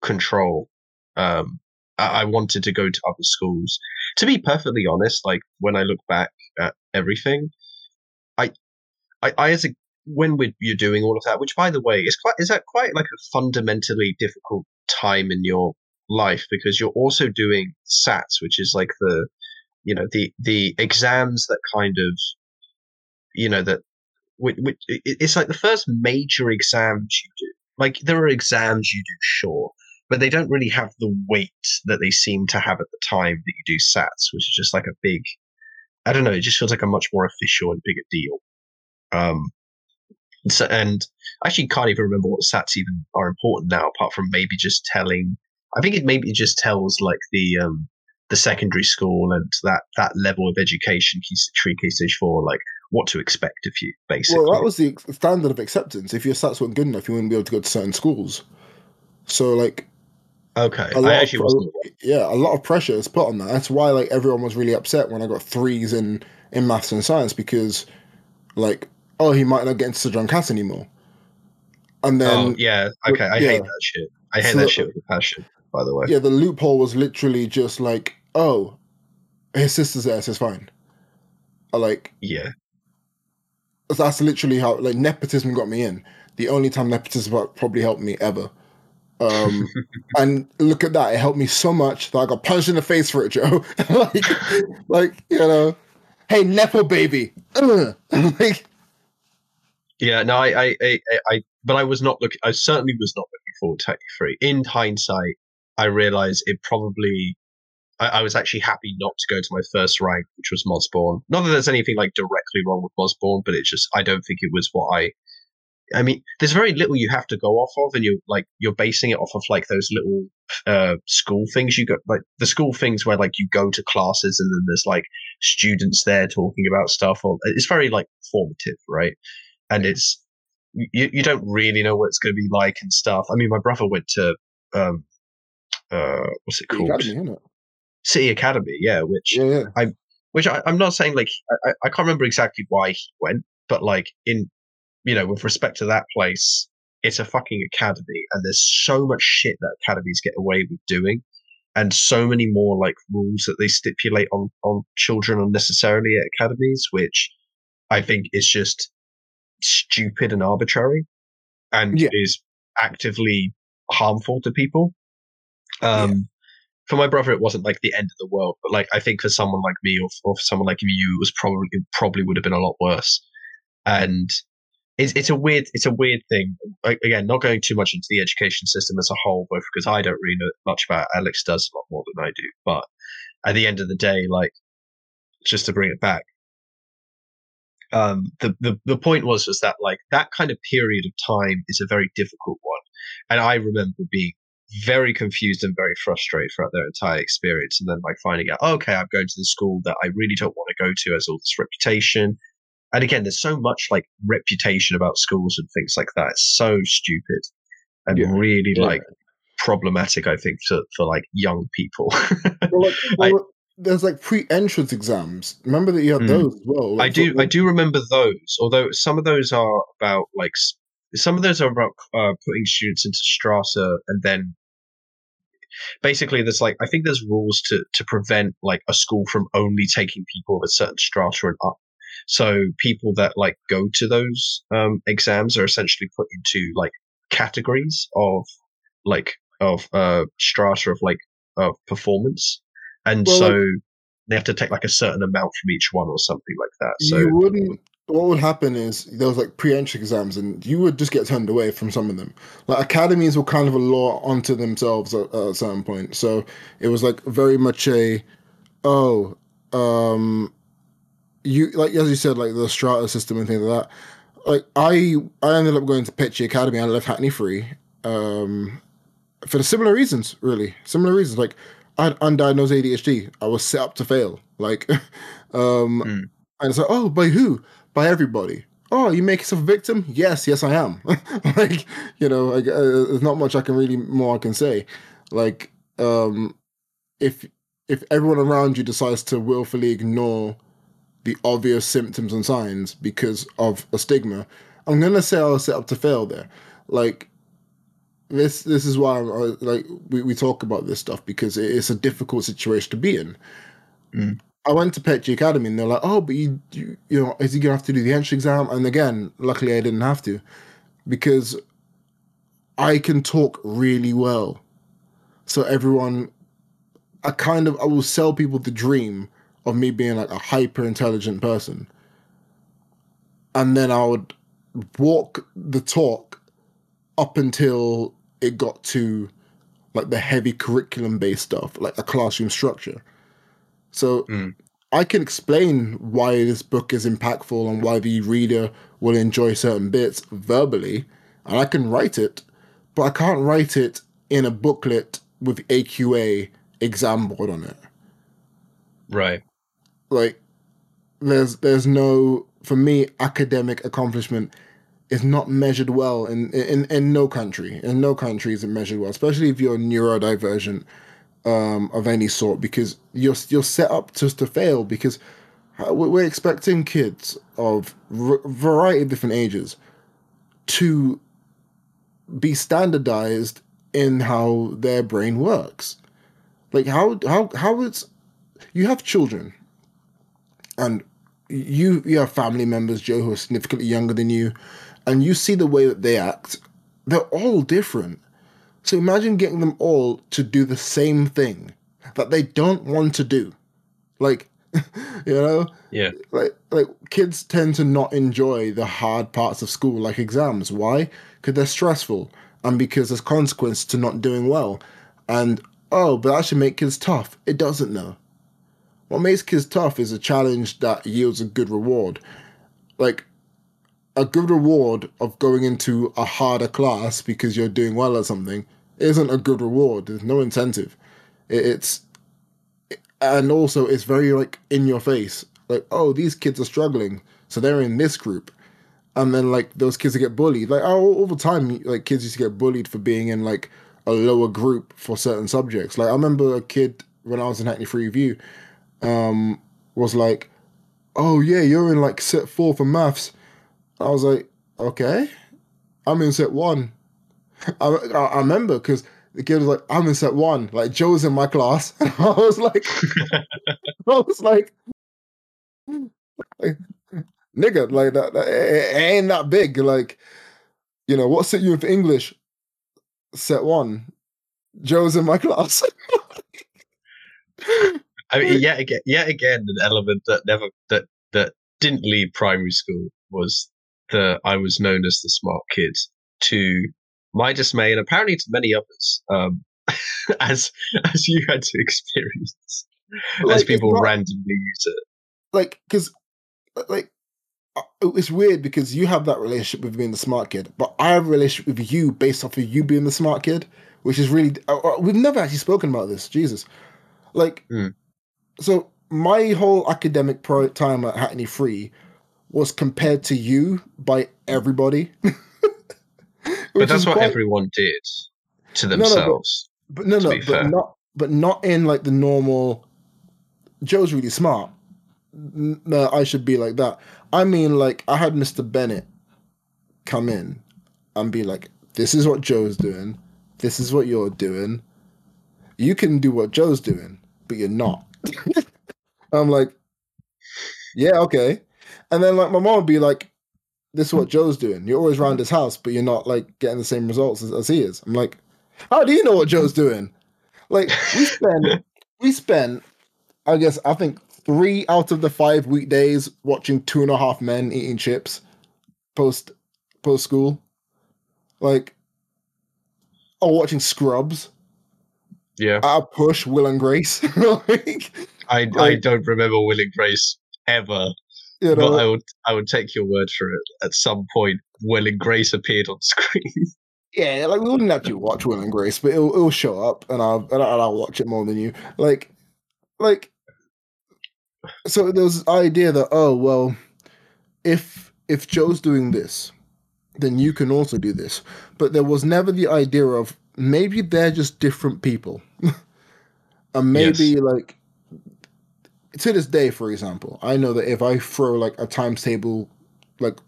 control. Um, I, wanted to go to other schools. To be perfectly honest, like when I look back at everything, I, I, I as a when we, you're doing all of that, which by the way is quite is that quite like a fundamentally difficult time in your life because you're also doing SATs, which is like the you know the the exams that kind of you know that it's like the first major exams you do. Like there are exams you do, sure, but they don't really have the weight that they seem to have at the time that you do sats, which is just like a big, I don't know, it just feels like a much more official and bigger deal. Um, so, and I actually can't even remember what sats even are important now, apart from maybe just telling. I think it maybe just tells like the um, the secondary school and that that level of education, key three, key stage four, like what to expect of you, basically. Well, that was the standard of acceptance. If your stats weren't good enough, you wouldn't be able to go to certain schools. So, like, Okay, I actually of. Yeah, a lot of pressure is put on that. That's why like everyone was really upset when I got threes in in maths and science because, like, oh, he might not get into John Cass anymore. And oh, then, oh yeah, okay, I yeah. hate that shit. I hate so, that shit with a passion. By the way, yeah, the loophole was literally just like, oh, his sister's there, so it's fine. I like yeah. That's literally how like nepotism got me in. The only time nepotism probably helped me ever. Um, and look at that, it helped me so much that I got punched in the face for it, Joe. like, like you know, hey nepo baby, like. Yeah, no, I, I, I, I, but I was not looking. I certainly was not looking forward to 33. In hindsight, I realized it probably I, I, was actually happy not to go to my first rank, which was Mossbourne. Not that there's anything like directly wrong with Mossbourne, but it's just I don't think it was what I. I mean, there's very little you have to go off of, and you're like you're basing it off of like those little uh, school things you got, like the school things where like you go to classes and then there's like students there talking about stuff. Or it's very like formative, right? And it's you, you don't really know what it's going to be like and stuff. I mean, my brother went to um, uh, what's it called? Academy, City Academy, yeah, which yeah, yeah. I which I, am not saying like I, I can't remember exactly why he went, but like in you know, with respect to that place, it's a fucking academy and there's so much shit that academies get away with doing and so many more like rules that they stipulate on on children unnecessarily at academies, which I think is just stupid and arbitrary and yeah. is actively harmful to people. Um, for my brother, it wasn't like the end of the world, but like I think for someone like me or, or for someone like you, it was probably it probably would have been a lot worse. And it's it's a weird it's a weird thing. Again, not going too much into the education system as a whole, both because I don't really know much about. It. Alex does a lot more than I do, but at the end of the day, like just to bring it back, um, the, the the point was was that like that kind of period of time is a very difficult one, and I remember being very confused and very frustrated throughout their entire experience. And then like finding out, oh, okay, I'm going to the school that I really don't want to go to as all this reputation. And again, there's so much like reputation about schools and things like that. It's so stupid and yeah. really yeah. like problematic, I think, for, for like young people. well, like, well, I, there's like pre-entrance exams. Remember that you had mm, those as well. Like, I do. I do remember those. Although some of those are about like some of those are about uh, putting students into strata and then basically there's like I think there's rules to to prevent like a school from only taking people of a certain strata and up. So people that like go to those um, exams are essentially put into like categories of like of uh strata of like of performance, and well, so they have to take like a certain amount from each one or something like that. So you wouldn't what would happen is there was like pre-entry exams and you would just get turned away from some of them. Like academies were kind of a law onto themselves at, at a certain point. So it was like very much a oh um you like as you said like the strata system and things like that. Like i i ended up going to Petchey academy i left hackney free um for the similar reasons really. Similar reasons. Like i had undiagnosed adhd i was set up to fail. Like um mm. and it's like oh by who by everybody. Oh, you make yourself a victim? Yes, yes, I am. like, you know, like, uh, there's not much I can really more I can say. Like, um, if if everyone around you decides to willfully ignore the obvious symptoms and signs because of a stigma, I'm gonna say I was set up to fail there. Like, this this is why I, like we, we talk about this stuff because it's a difficult situation to be in. Mm. I went to Petchey Academy and they're like, oh, but you, you, you know, is he gonna have to do the entry exam? And again, luckily I didn't have to because I can talk really well. So everyone, I kind of, I will sell people the dream of me being like a hyper intelligent person. And then I would walk the talk up until it got to like the heavy curriculum based stuff, like a classroom structure. So mm. I can explain why this book is impactful and why the reader will enjoy certain bits verbally, and I can write it, but I can't write it in a booklet with AQA exam board on it. Right. Like there's there's no for me academic accomplishment is not measured well in in in no country. In no country is it measured well, especially if you're neurodivergent um, of any sort because you're you're set up just to fail because we're expecting kids of a variety of different ages to be standardized in how their brain works. Like how how how it's you have children, and you you have family members, Joe, who are significantly younger than you, and you see the way that they act. They're all different. So imagine getting them all to do the same thing that they don't want to do. Like, you know? Yeah. Like like kids tend to not enjoy the hard parts of school, like exams. Why? Because they're stressful and because there's consequence to not doing well. And oh, but that should make kids tough. It doesn't know. What makes kids tough is a challenge that yields a good reward. Like a good reward of going into a harder class because you're doing well at something isn't a good reward. There's no incentive. It's and also it's very like in your face. Like, oh, these kids are struggling, so they're in this group, and then like those kids get bullied. Like, oh, all the time, like kids used to get bullied for being in like a lower group for certain subjects. Like, I remember a kid when I was in Hackney Free Review, um, was like, oh yeah, you're in like set four for maths. I was like, okay, I'm in set one. I, I remember because the kid was like, I'm in set one. Like Joe's in my class. And I was like, I was like, like, nigga, like that, that it ain't that big. Like, you know, what set you in for English? Set one. Joe's in my class. I mean, yet again, yet again, an element that never that that didn't leave primary school was the I was known as the smart kid to my dismay, and apparently to many others, um, as as you had to experience, like, as people not, randomly use it. Like, because, like, uh, it's weird because you have that relationship with being the smart kid, but I have a relationship with you based off of you being the smart kid, which is really uh, uh we've never actually spoken about this. Jesus, like, mm. so my whole academic pro time at Hackney Free was compared to you by everybody. but that's what quite... everyone did to themselves. No, no, but, but no, no, but not, but not in like the normal. Joe's really smart. No, uh, I should be like that. I mean, like I had Mr. Bennett come in and be like, "This is what Joe's doing. This is what you're doing. You can do what Joe's doing, but you're not." I'm like, "Yeah, okay." And then like my mom would be like, this is what mm. Joe's doing. You're always around his house, but you're not like getting the same results as, as he is. I'm like, how do you know what Joe's doing? Like we spend we spend, I guess I think three out of the five weekdays watching Two and a Half Men eating chips post post school. Like or watching Scrubs. Yeah. I push Will and Grace. like, I like, I don't remember Will and Grace ever you know, but I would I would take your word for it. At some point, Will and Grace appeared on screen. Yeah, like we wouldn't actually watch Will and Grace, but it'll, it'll show up, and I'll and I'll watch it more than you. Like, like, so there's the idea that oh well, if if Joe's doing this, then you can also do this. But there was never the idea of maybe they're just different people, and maybe yes. like to this day, for example, I know that if I throw like a times table, like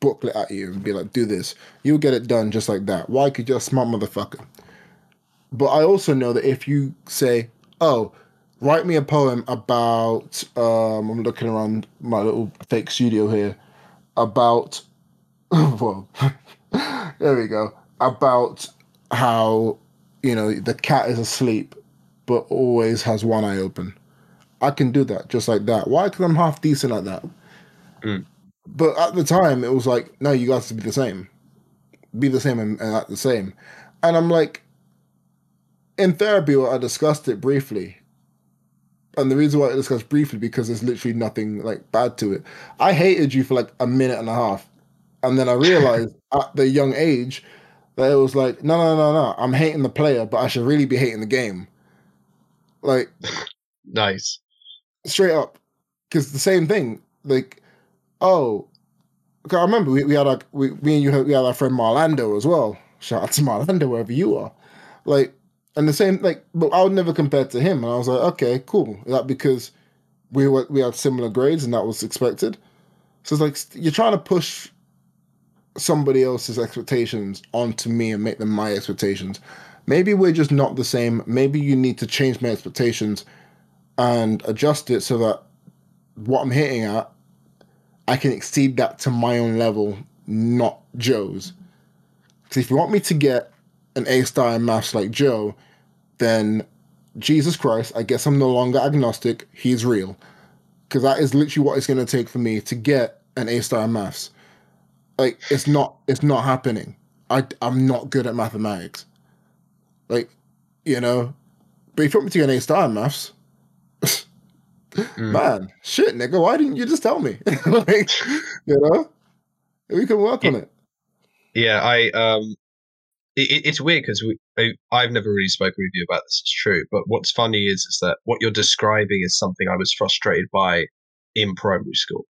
booklet at you and be like, "Do this," you'll get it done just like that. Why? Because you're a smart motherfucker. But I also know that if you say, "Oh," write me a poem about um, I'm looking around my little fake studio here about well there we go about how you know the cat is asleep but always has one eye open I can do that just like that. Why? Because I'm half decent at that. Mm. But at the time, it was like, no, you guys to be the same, be the same and, and act the same. And I'm like, in therapy, well, I discussed it briefly. And the reason why I discussed briefly because there's literally nothing like bad to it. I hated you for like a minute and a half, and then I realized at the young age that it was like, no, no, no, no. I'm hating the player, but I should really be hating the game. Like, nice straight up, because the same thing. Like, oh, I remember we, we had like we me and you had, we had our friend Marlando as well. Shout out to Marlando wherever you are. Like, and the same like, but I would never compare to him. And I was like, okay, cool. That because we were we had similar grades and that was expected? So it's like you're trying to push somebody else's expectations onto me and make them my expectations. Maybe we're just not the same. Maybe you need to change my expectations and adjust it so that what I'm hitting at, I can exceed that to my own level, not Joe's. Because if you want me to get an A star in maths like Joe, then Jesus Christ, I guess I'm no longer agnostic. He's real. Because that is literally what it's going to take for me to get an A star in maths. Like, it's not, it's not happening. I, I'm not good at mathematics. Like, you know, but if you want me to get an A star in maths, mm. man, shit, nigga, why didn't you just tell me? like, you know, we can work on it. Yeah, I um, it, it's weird because we I've never really spoken with you about this. It's true, but what's funny is is that what you're describing is something I was frustrated by in primary school.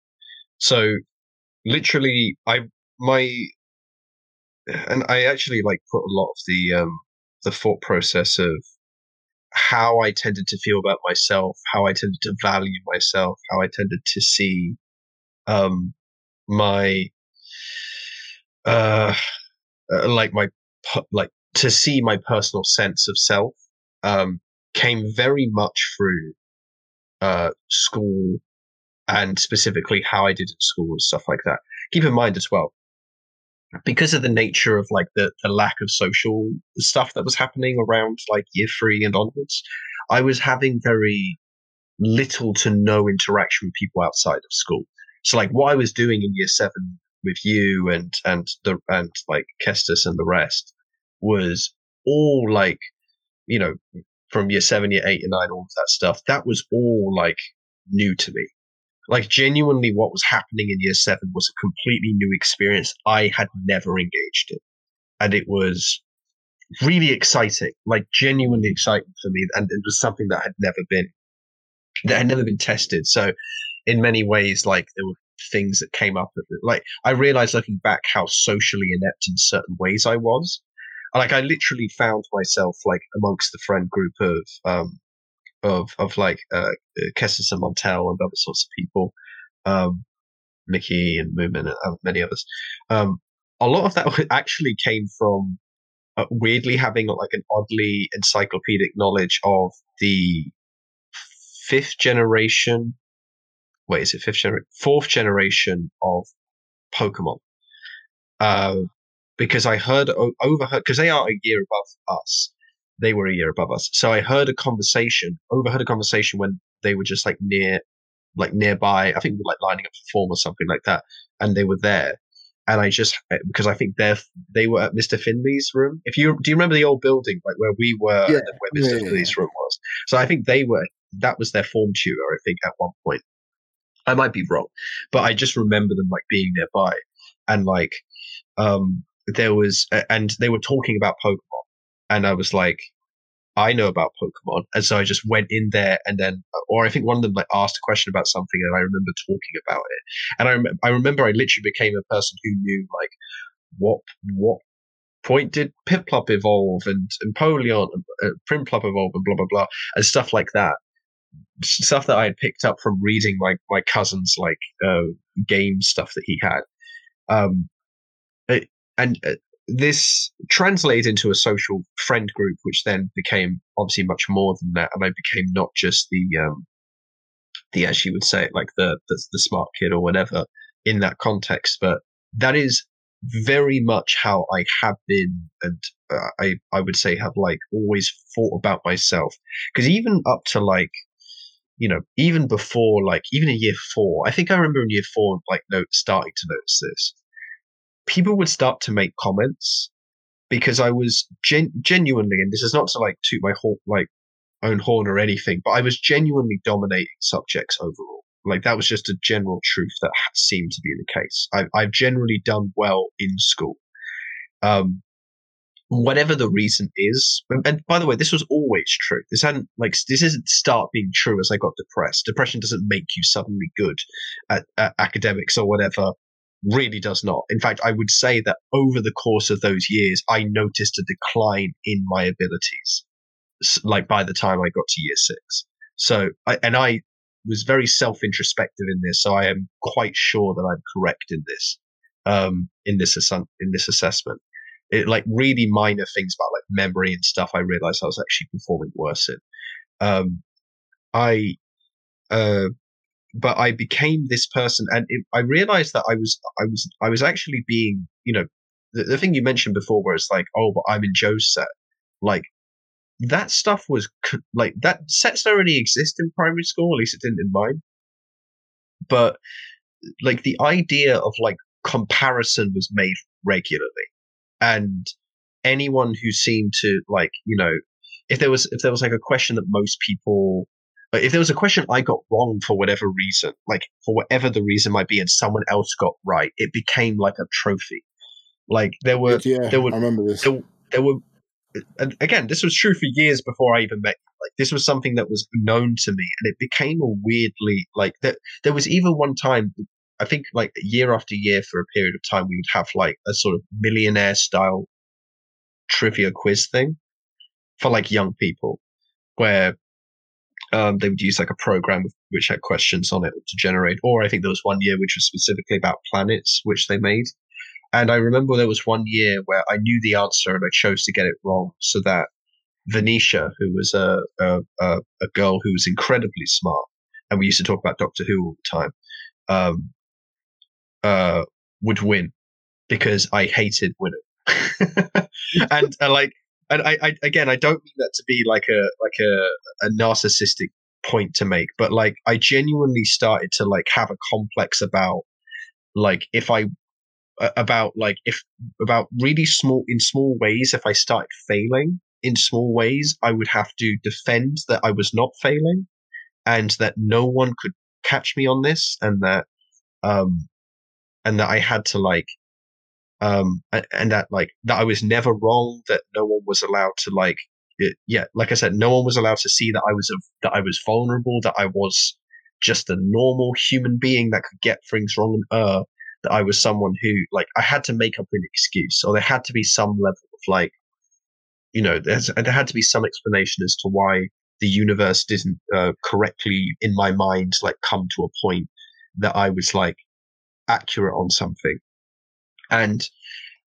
So, literally, I my and I actually like put a lot of the um the thought process of how I tended to feel about myself, how I tended to value myself, how I tended to see um, my uh, uh, like my like to see my personal sense of self um, came very much through uh, school and specifically how I did at school and stuff like that. Keep in mind as well, because of the nature of like the, the lack of social stuff that was happening around like year three and onwards, I was having very little to no interaction with people outside of school. So like what I was doing in year seven with you and and the and like Kestis and the rest was all like you know from year seven, year eight, and nine, all of that stuff. That was all like new to me. Like genuinely, what was happening in year seven was a completely new experience I had never engaged in, and it was really exciting, like genuinely exciting for me, and it was something that had never been that had never been tested. So, in many ways, like there were things that came up. Like I realized looking back how socially inept in certain ways I was. Like I literally found myself like amongst the friend group of um, of of like uh, Kestis and Montel and other sorts of people, um, Mickey and Moomin and many others. Um, a lot of that actually came from uh, weirdly having like an oddly encyclopedic knowledge of the fifth generation. Wait, is it fifth generation? Fourth generation of Pokemon. Uh, because I heard overheard because they are a year above us they were a year above us. So I heard a conversation, overheard a conversation when they were just like near, like nearby. I think we were like lining up for form or something like that, and they were there. And I just eh, because I think they they were at Mr. Finley's room. If you do you remember the old building like where we were yeah. and where Mr. Yeah, Finley's yeah. room was? So I think they were that was their form tutor. I think at one point. I might be wrong, but I just remember them like being nearby and like um there was and they were talking about Pokemon and I was like, I know about Pokemon, and so I just went in there, and then, or I think one of them like asked a question about something, and I remember talking about it, and I rem- I remember I literally became a person who knew like what what point did Piplup evolve and Empoleon, uh, Prinplup evolve, and blah blah blah, and stuff like that. Stuff that I had picked up from reading my my cousin's like uh, game stuff that he had. Um, it, and uh, this translated into a social friend group, which then became obviously much more than that, and I became not just the um, the as you would say it, like the, the the smart kid or whatever in that context, but that is very much how I have been, and uh, I I would say have like always thought about myself. Because even up to like you know even before like even in year four, I think I remember in year four like note starting to notice this people would start to make comments because I was gen- genuinely, and this is not to like toot my horn, like own horn or anything, but I was genuinely dominating subjects overall. Like that was just a general truth that seemed to be the case. I, I've generally done well in school. Um, whatever the reason is, and by the way, this was always true. This hadn't like this isn't start being true as I got depressed. Depression doesn't make you suddenly good at, at academics or whatever really does not. In fact, I would say that over the course of those years, I noticed a decline in my abilities. Like by the time I got to year six. So, I, and I was very self introspective in this. So I am quite sure that I'm correct in this, um, in this, in this assessment. It, like really minor things about like memory and stuff. I realized I was actually performing worse in. Um, I, uh, but I became this person, and it, I realized that I was, I was, I was actually being, you know, the, the thing you mentioned before, where it's like, oh, but I'm in Joe's set, like that stuff was like that sets already exist in primary school, at least it didn't in mine. But like the idea of like comparison was made regularly, and anyone who seemed to like, you know, if there was if there was like a question that most people if there was a question I got wrong for whatever reason, like for whatever the reason might be, and someone else got right, it became like a trophy. Like there were, yeah, there were, I remember this. There, there were, and again, this was true for years before I even met. Like this was something that was known to me, and it became a weirdly like that. There was even one time, I think, like year after year for a period of time, we would have like a sort of millionaire style trivia quiz thing for like young people, where um, they would use like a program which had questions on it to generate. Or I think there was one year which was specifically about planets, which they made. And I remember there was one year where I knew the answer and I chose to get it wrong so that Venetia, who was a, a, a, girl who was incredibly smart, and we used to talk about Doctor Who all the time, um, uh, would win because I hated winning. and uh, like, and I, I, again, I don't mean that to be like a like a, a narcissistic point to make, but like I genuinely started to like have a complex about like if I about like if about really small in small ways if i started failing in small ways i would have to defend that i was not failing and that no one could catch me on this and that um and that i had to like um and that like that i was never wrong that no one was allowed to like it, yeah like i said no one was allowed to see that i was a, that i was vulnerable that i was just a normal human being that could get things wrong and err that I was someone who like I had to make up an excuse, or there had to be some level of like, you know, there's there had to be some explanation as to why the universe didn't uh, correctly in my mind like come to a point that I was like accurate on something, and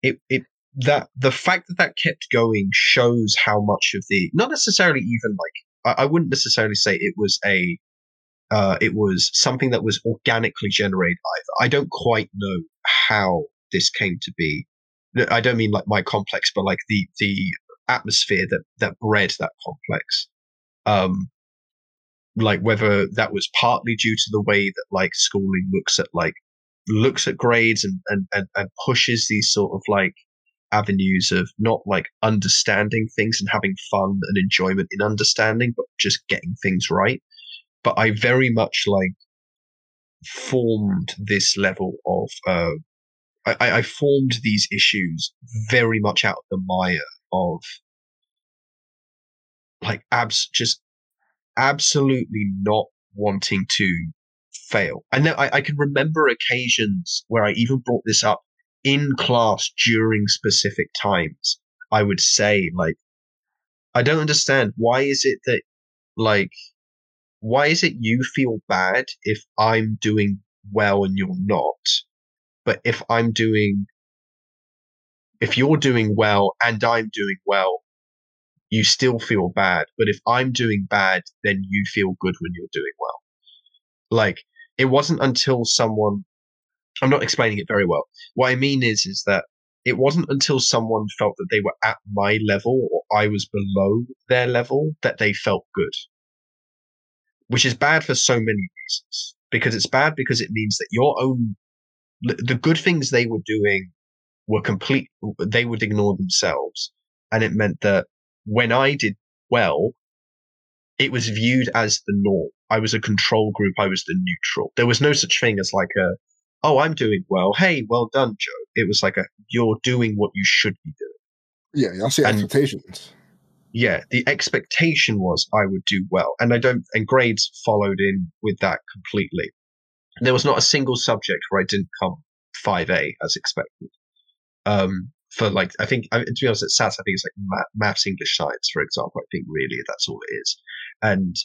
it it that the fact that that kept going shows how much of the not necessarily even like I, I wouldn't necessarily say it was a uh, it was something that was organically generated either. I don't quite know how this came to be. I don't mean like my complex, but like the the atmosphere that that bred that complex. Um, like whether that was partly due to the way that like schooling looks at like looks at grades and and and, and pushes these sort of like avenues of not like understanding things and having fun and enjoyment in understanding, but just getting things right. But I very much like formed this level of uh, I, I formed these issues very much out of the mire of like abs just absolutely not wanting to fail. And then I, I can remember occasions where I even brought this up in class during specific times. I would say like, I don't understand. Why is it that like why is it you feel bad if I'm doing well and you're not? But if I'm doing, if you're doing well and I'm doing well, you still feel bad. But if I'm doing bad, then you feel good when you're doing well. Like, it wasn't until someone, I'm not explaining it very well. What I mean is, is that it wasn't until someone felt that they were at my level or I was below their level that they felt good which is bad for so many reasons. Because it's bad because it means that your own, the good things they were doing were complete, they would ignore themselves. And it meant that when I did well, it was viewed as the norm. I was a control group. I was the neutral. There was no such thing as like a, oh, I'm doing well. Hey, well done, Joe. It was like a, you're doing what you should be doing. Yeah, I see expectations yeah, the expectation was I would do well, and I don't, and grades followed in with that completely. There was not a single subject where I didn't come five A as expected. Um, for like, I think to be honest, at SATs, I think it's like maths, English, science, for example. I think really that's all it is. And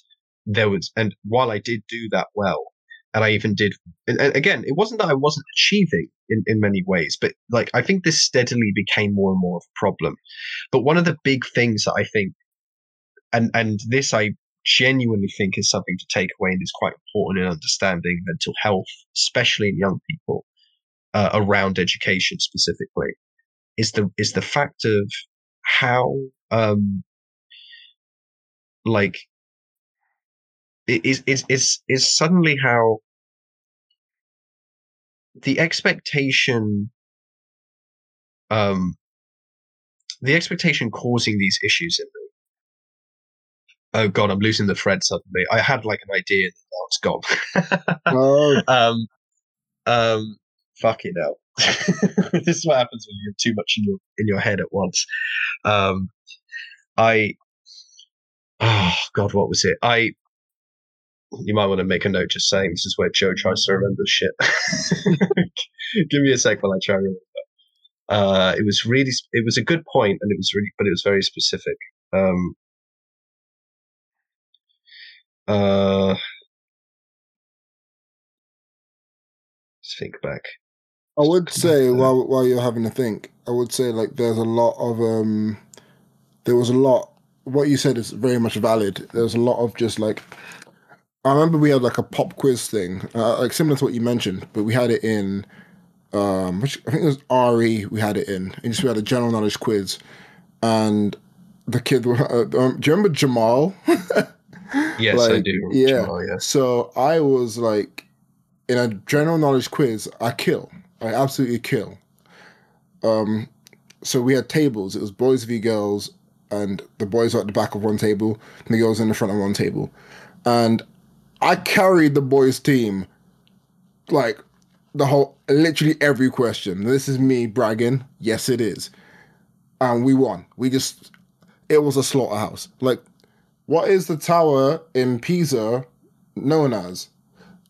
there was, and while I did do that well, and I even did. And, again, it wasn't that I wasn't achieving in, in many ways, but like I think this steadily became more and more of a problem. But one of the big things that I think, and and this I genuinely think is something to take away and is quite important in understanding mental health, especially in young people, uh, around education specifically, is the is the fact of how um like is is is is suddenly how the expectation um the expectation causing these issues in me. Oh god i'm losing the thread suddenly. I had like an idea and now it's gone. Oh. um um fucking hell. This is what happens when you have too much in your in your head at once. Um i oh god what was it? I you might want to make a note just saying this is where Joe tries to remember shit. Give me a sec while I try to remember. Uh, it was really, it was a good point, and it was really, but it was very specific. Um, uh, let's think back. I would say while while you're having to think, I would say like there's a lot of um, there was a lot. What you said is very much valid. There's a lot of just like I remember we had like a pop quiz thing, uh, like similar to what you mentioned, but we had it in, um, which I think it was RE. We had it in, and just we had a general knowledge quiz, and the kid. Uh, um, do you remember Jamal? yes, like, I do. Yeah. Jamal, yeah. So I was like, in a general knowledge quiz, I kill. I absolutely kill. Um, so we had tables. It was boys v girls, and the boys were at the back of one table, and the girls in the front of one table. And I carried the boys' team like the whole, literally every question. This is me bragging. Yes, it is. And we won. We just, it was a slaughterhouse. Like, what is the tower in Pisa known as?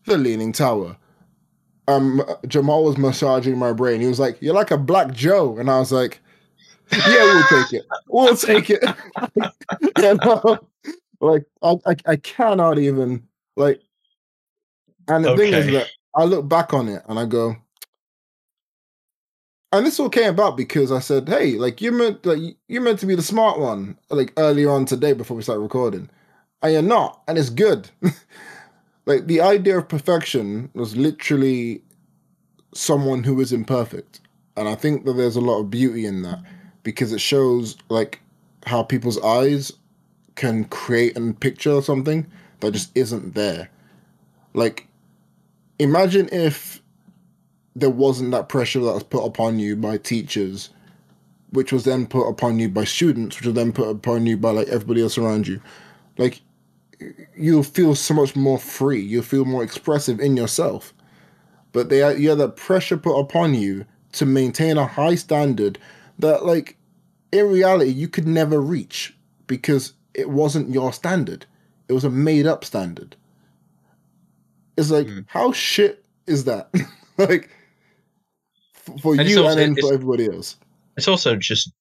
The Leaning Tower. Um, Jamal was massaging my brain. He was like, "You're like a Black Joe," and I was like, "Yeah, we'll take it. We'll take it." you know? Like, I, I, I cannot even like, and the okay. thing is that I look back on it and I go, and this all came about because I said, "Hey, like you meant like you're meant to be the smart one." Like earlier on today, before we start recording, and you're not, and it's good. like the idea of perfection was literally someone who is imperfect, and I think that there's a lot of beauty in that because it shows like how people's eyes can create a picture or something that just isn't there. Like, imagine if there wasn't that pressure that was put upon you by teachers, which was then put upon you by students, which was then put upon you by like everybody else around you. Like, you'll feel so much more free. You'll feel more expressive in yourself. But they you have that pressure put upon you to maintain a high standard that, like, in reality, you could never reach because it wasn't your standard. It was a made up standard. It's like, mm. how shit is that? like, for and you also, and then for everybody else. It's also just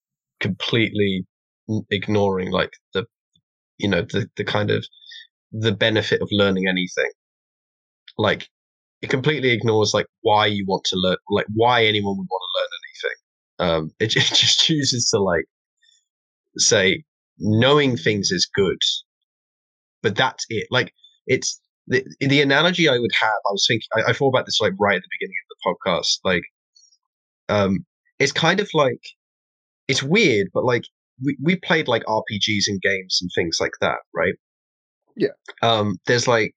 completely ignoring, like, the, you know, the, the kind of, the benefit of learning anything. Like, it completely ignores, like, why you want to learn, like, why anyone would want to learn anything. Um, it, it just chooses to, like, say, knowing things is good but that's it. Like it's the the analogy I would have. I was thinking. I, I thought about this like right at the beginning of the podcast. Like, um, it's kind of like it's weird, but like we we played like RPGs and games and things like that, right? Yeah. Um, there's like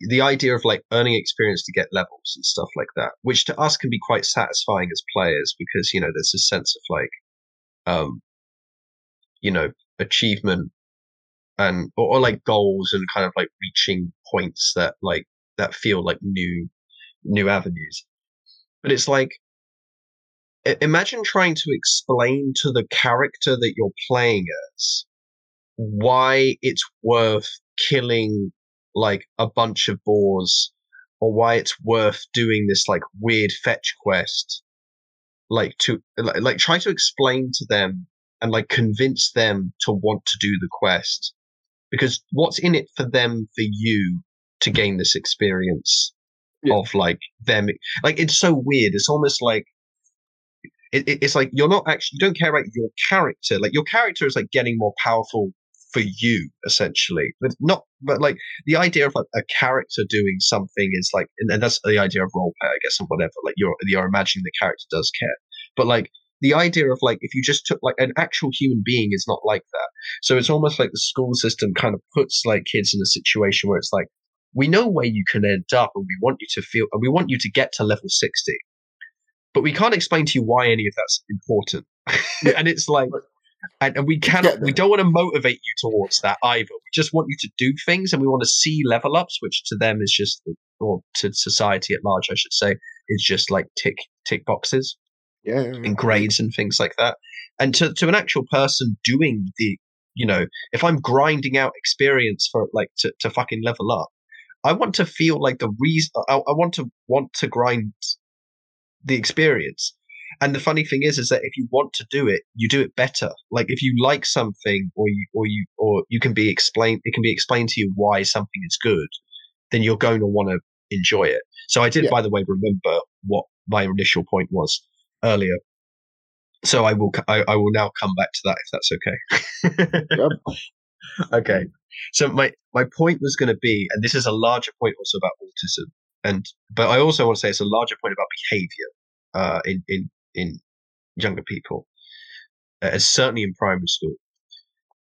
the idea of like earning experience to get levels and stuff like that, which to us can be quite satisfying as players because you know there's a sense of like, um, you know, achievement and or, or like goals and kind of like reaching points that like that feel like new new avenues. But it's like imagine trying to explain to the character that you're playing as why it's worth killing like a bunch of boars or why it's worth doing this like weird fetch quest. Like to like, like try to explain to them and like convince them to want to do the quest because what's in it for them for you to gain this experience yeah. of like them like it's so weird. It's almost like it, it, it's like you're not actually you don't care about your character. Like your character is like getting more powerful for you essentially. But not but like the idea of like a character doing something is like and, and that's the idea of role play i guess and whatever. Like you're you're imagining the character does care. But like the idea of like if you just took like an actual human being is not like that. So it's almost like the school system kind of puts like kids in a situation where it's like we know where you can end up and we want you to feel and we want you to get to level 60 but we can't explain to you why any of that's important. And it's like and, and we cannot we don't want to motivate you towards that either. We just want you to do things and we want to see level ups which to them is just or to society at large i should say is just like tick tick boxes yeah, and grades and things like that and to, to an actual person doing the you know if i'm grinding out experience for like to, to fucking level up i want to feel like the reason I, I want to want to grind the experience and the funny thing is, is that if you want to do it, you do it better. Like if you like something, or you, or you, or you can be explained, it can be explained to you why something is good. Then you're going to want to enjoy it. So I did, Yeah. by the way, remember what my initial point was earlier. So I will, I, I will now come back to that if that's okay. Yep. okay. So my my point was going to be, and this is a larger point also about autism, and but I also want to say it's a larger point about behavior uh, in in in younger people, uh, certainly in primary school,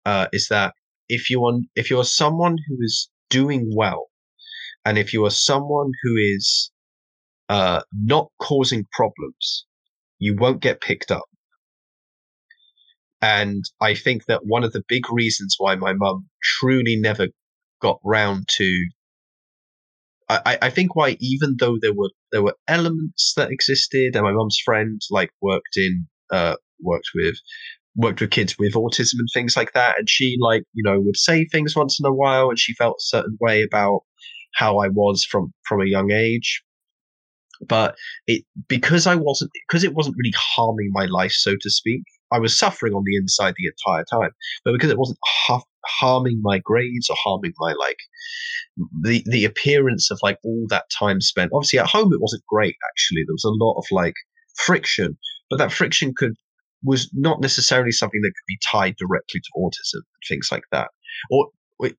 uh, is that if you are if you are someone who is doing well, and if you are someone who is uh, not causing problems, you won't get picked up. And I think that one of the big reasons why my mum truly never got round to I, I- think why even though there were there were elements that existed and my mum's friend like worked in uh worked with worked with kids with autism and things like that and she like you know would say things once in a while and she felt a certain way about how I was from from a young age but it because I wasn't because it wasn't really harming my life so to speak I was suffering on the inside the entire time. But because it wasn't ha- harming my grades or harming my like the the appearance of like all that time spent. Obviously at home it wasn't great actually. There was a lot of like friction but that friction could was not necessarily something that could be tied directly to autism and things like that. Or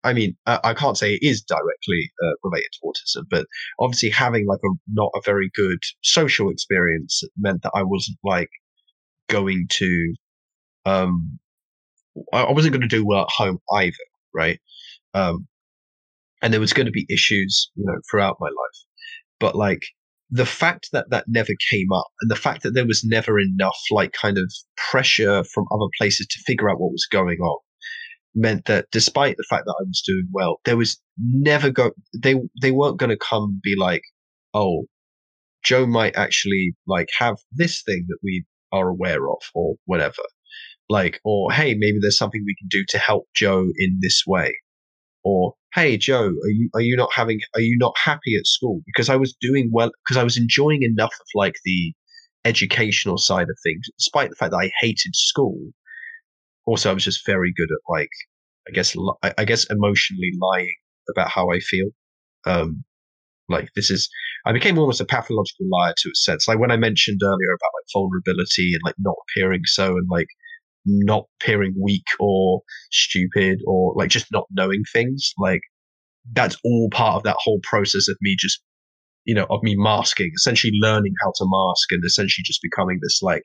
I mean, I can't say it is directly uh, related to autism, but obviously having like a not a very good social experience meant that I wasn't like going to, um, I I wasn't going to do well at home either, right? Um, and there was going to be issues, you know, throughout my life. But like the fact that that never came up, and the fact that there was never enough like kind of pressure from other places to figure out what was going on, meant that despite the fact that I was doing well, there was never go they they weren't going to come and be like, oh, Joe might actually like have this thing that we are aware of, or whatever. Like, or hey, maybe there's something we can do to help Joe in this way or hey joe are you are you not having are you not happy at school because i was doing well because i was enjoying enough of like the educational side of things despite the fact that i hated school also i was just very good at like i guess li- I- guess emotionally lying about how i feel. Um like this is i became almost a pathological liar to a sense. Like when i mentioned earlier about like vulnerability and like not appearing so and like not appearing weak or stupid or like just not knowing things like that's all part of that whole process of me just you know of me masking essentially learning how to mask and essentially just becoming this like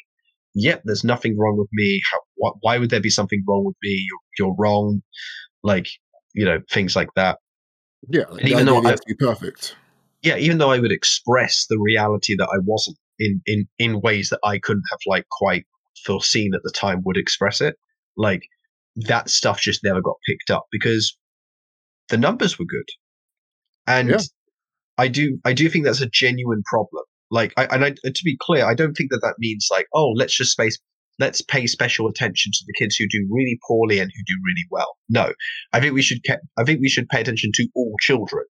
yep there's nothing wrong with me. How, wh- why would there be something wrong with me? You're, you're wrong. Like you know things like that. Yeah, like, even though I- have to be perfect. yeah even though i would express the reality that i wasn't in in in ways that i couldn't have like quite foreseen at the time would express it like that stuff just never got picked up because the numbers were good. And Yeah. i do i do think that's a genuine problem like I, and I, to be clear i don't think that that means like oh let's just space let's pay special attention to the kids who do really poorly and who do really well. No. I think we should ke- i think we should pay attention to all children.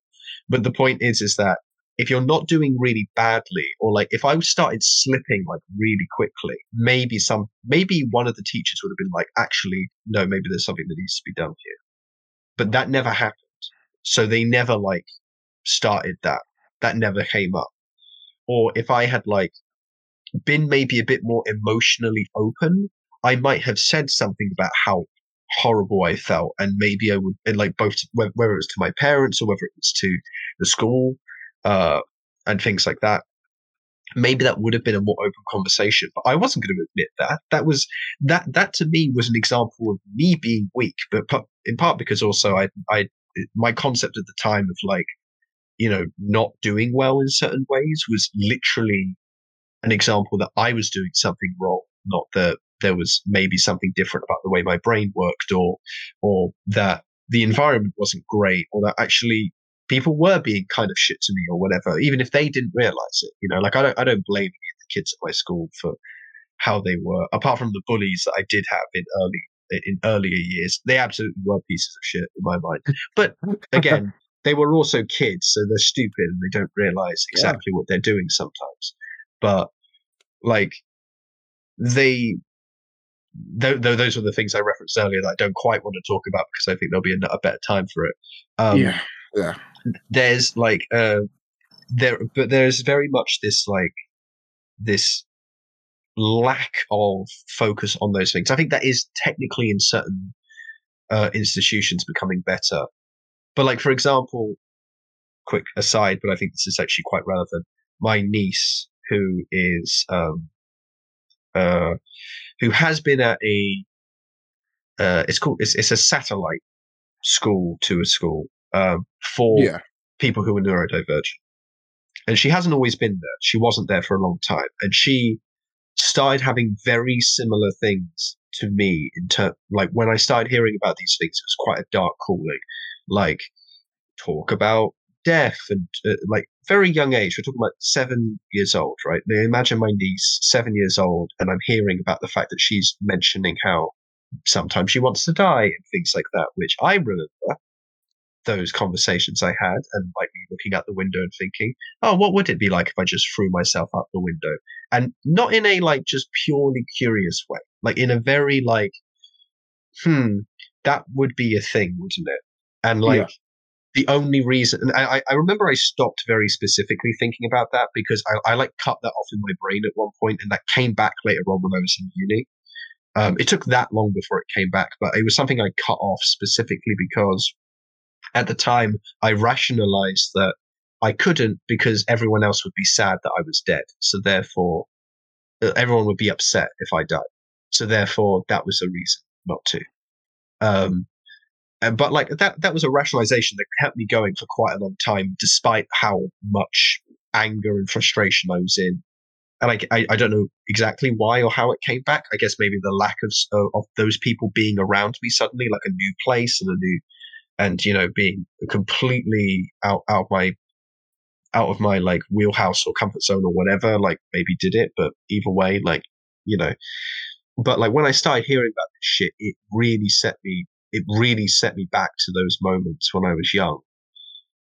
But the point is is that if you're not doing really badly or like if i started slipping like really quickly maybe some maybe one of the teachers would have been like actually no maybe there's something that needs to be done here. But that never happened. So they never like started that. That never came up or if i had like been maybe a bit more emotionally open i might have said something about how horrible I felt, and maybe I would, and like both whether it was to my parents or whether it was to the school, uh, and things like that. Maybe that would have been a more open conversation, but I wasn't going to admit that. That was that that to me was an example of me being weak, but in part because also I I my concept at the time of like you know not doing well in certain ways was literally an example that I was doing something wrong, not that there was maybe something different about the way my brain worked or or that the environment wasn't great or that actually people were being kind of shit to me or whatever even if they didn't realize it you know? Like i don't i don't blame the kids at my school for how they were apart from the bullies that i did have in early in earlier years. They absolutely were pieces of shit in my mind. But again they were also kids so they're stupid and they don't realize exactly yeah. what they're doing sometimes but like they th- th- those are the things I referenced earlier that I don't quite want to talk about because I think there'll be a, a better time for it. Um, yeah, yeah. There's like uh, there, but there's very much this like this lack of focus on those things. I think that is technically in certain uh, institutions becoming better, but like for example, quick aside, but I think this is actually quite relevant. My niece, who is um, uh, who has been at a uh, it's called it's, it's a satellite school to a school um, for yeah. people who are neurodivergent, and she hasn't always been there. She wasn't there for a long time, and she started having very similar things to me in terms like when I started hearing about these things, it was quite a dark calling, like talk about death and uh, like very young age. We're talking about seven years old, right? Now imagine my niece, seven years old, and I'm hearing about the fact that she's mentioning how sometimes she wants to die and things like that, which I remember those conversations I had and like looking out the window and thinking, oh, what would it be like if I just threw myself out the window? And not in a like just purely curious way, like in a very like, hmm, that would be a thing, wouldn't it? And like, yeah the only reason, and I, I remember I stopped very specifically thinking about that because I, I like cut that off in my brain at one point, and that came back later on when I was in uni. Um, it took that long before it came back, but it was something I cut off specifically because at the time I rationalized that I couldn't because everyone else would be sad that I was dead. So therefore, everyone would be upset if I died. So therefore, that was a reason not to. Um, uh, but like that, that was a rationalization that kept me going for quite a long time, despite how much anger and frustration I was in. And I, I, I don't know exactly why or how it came back. I guess maybe the lack of of those people being around me suddenly, like a new place and a new, and you know, being completely out out of my out of my like wheelhouse or comfort zone or whatever. Like maybe did it, but either way, like you know. But like when I started hearing about this shit, it really set me it really set me back to those moments when I was young.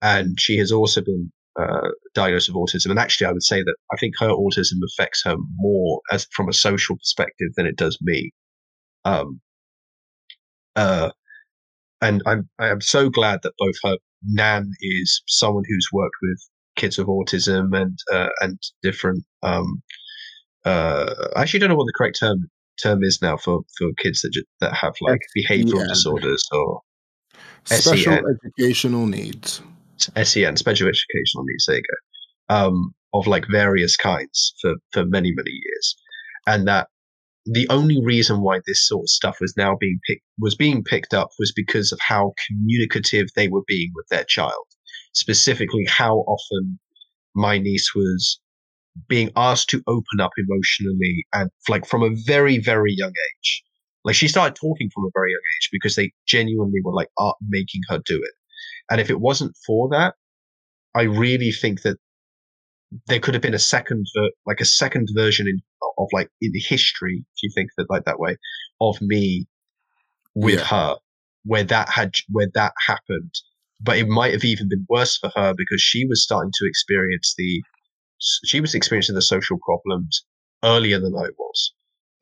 And she has also been uh, diagnosed with autism. And actually, I would say that I think her autism affects her more as from a social perspective than it does me. Um, uh, and I'm I am so glad that both her Nan is someone who's worked with kids with autism and uh, and different. Um, uh, I actually don't know what the correct term term is now for for kids that that have like behavioral yeah. disorders or special SEN. educational needs. SEN, special educational needs. There you go. Um, of like various kinds for for many many years, and that the only reason why this sort of stuff was now being picked was being picked up was because of how communicative they were being with their child. Specifically, how often my niece was being asked to open up emotionally and like from a very very young age. Like she started talking from a very young age because they genuinely were like art making her do it. And if it wasn't for that i really think that there could have been a second like a second version in, of like in history if you think that like that way of me with yeah. her where that had where that happened. But it might have even been worse for her because she was starting to experience the she was experiencing the social problems earlier than I was,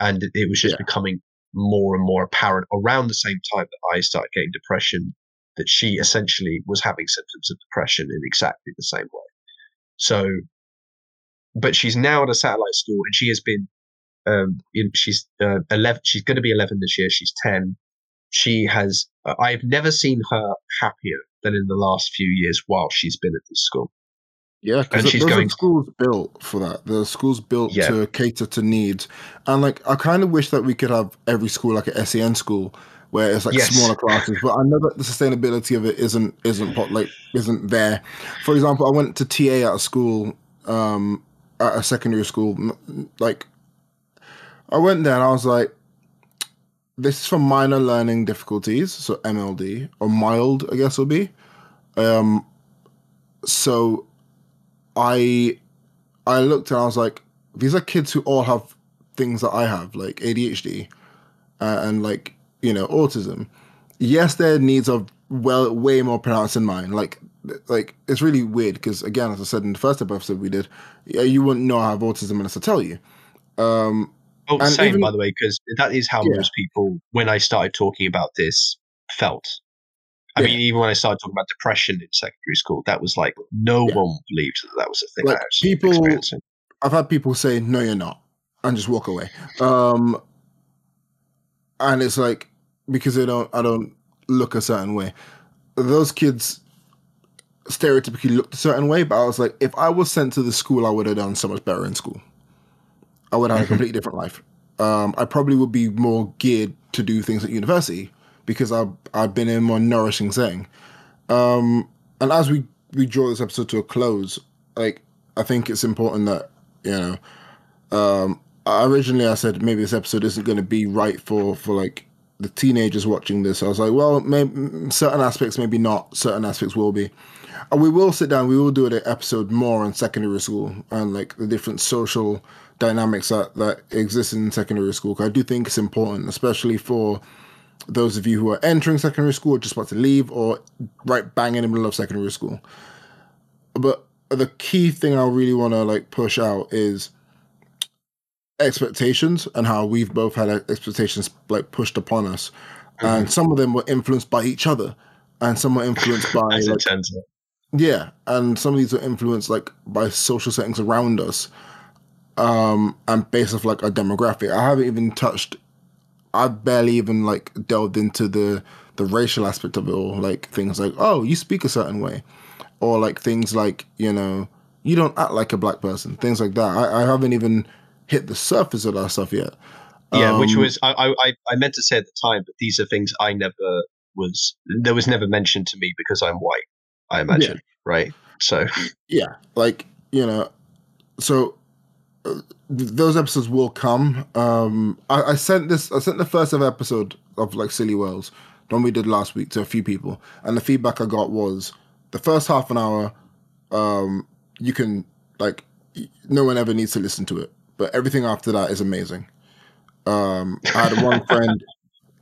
and it was just yeah. becoming more and more apparent around the same time that I started getting depression. That she essentially was having symptoms of depression in exactly the same way. So, but she's now at a satellite school, and she has been. Um, in, she's uh, eleven. She's going to be eleven this year. She's ten. she has. I've never seen her happier than in the last few years while she's been at this school. Yeah, because those going... are schools built for that. The schools built yeah. to cater to needs, and like I kind of wish that we could have every school like a SEN school where it's like yes. smaller classes. But I know that the sustainability of it isn't isn't like isn't there. For example, I went to TA at a school, um, at a secondary school. Like, I went there and I was like, "This is for minor learning difficulties, so MLD or mild, I guess will be." Um, so, I I looked and I was like, "These are kids who all have things that I have, like ADHD." Uh, and like you know, autism. Yes, their needs are well way more pronounced than mine. Like, like it's really weird because again, as I said in the first episode we did, you wouldn't know I have autism unless I tell you. Um, oh, same even, by the way, because that is how yeah. most people, when I started talking about this, felt. I yeah. mean, even when I started talking about depression in secondary school, that was like no yeah. one believed that that was a thing. Like people, I've had people say, "No, you're not," and just walk away. Um, and it's like because they don't I don't look a certain way. Those kids stereotypically looked a certain way, but I was like, if I was sent to the school, I would have done so much better in school. I would have had a completely different life. Um, I probably would be more geared to do things at university because I've I've been in a more nourishing setting. Um, and as we we draw this episode to a close, like I think it's important that you know. Um, originally, I said maybe this episode isn't going to be right for for like the teenagers watching this. I was like, well, maybe certain aspects, maybe not. Certain aspects will be. And we will sit down. We will do an episode more on secondary school and like the different social dynamics that that exist in secondary school. I do think it's important, especially for those of you who are entering secondary school, or just about to leave, or right bang in the middle of secondary school. But the key thing I really want to like push out is expectations and how we've both had expectations like pushed upon us, mm-hmm. and some of them were influenced by each other, and some were influenced by like, yeah, and some of these were influenced like by social settings around us, um, and based off like a demographic. I haven't even touched. I've barely even like delved into the the racial aspect of it all, like things like oh you speak a certain way, or like things like you know you don't act like a black person, things like that. I, I haven't even hit the surface of that stuff yet. Yeah, um, which was I, I I meant to say at the time, but these are things I never was there was never mentioned to me because I'm white. I imagine, yeah. right? So yeah, like you know, so those episodes will come. Um, I, I, sent this. I sent the first ever episode of like Silly Whales, the one we did last week, to a few people, and the feedback I got was the first half an hour. Um, you can like no one ever needs to listen to it but everything after that is amazing. Um, I had one friend.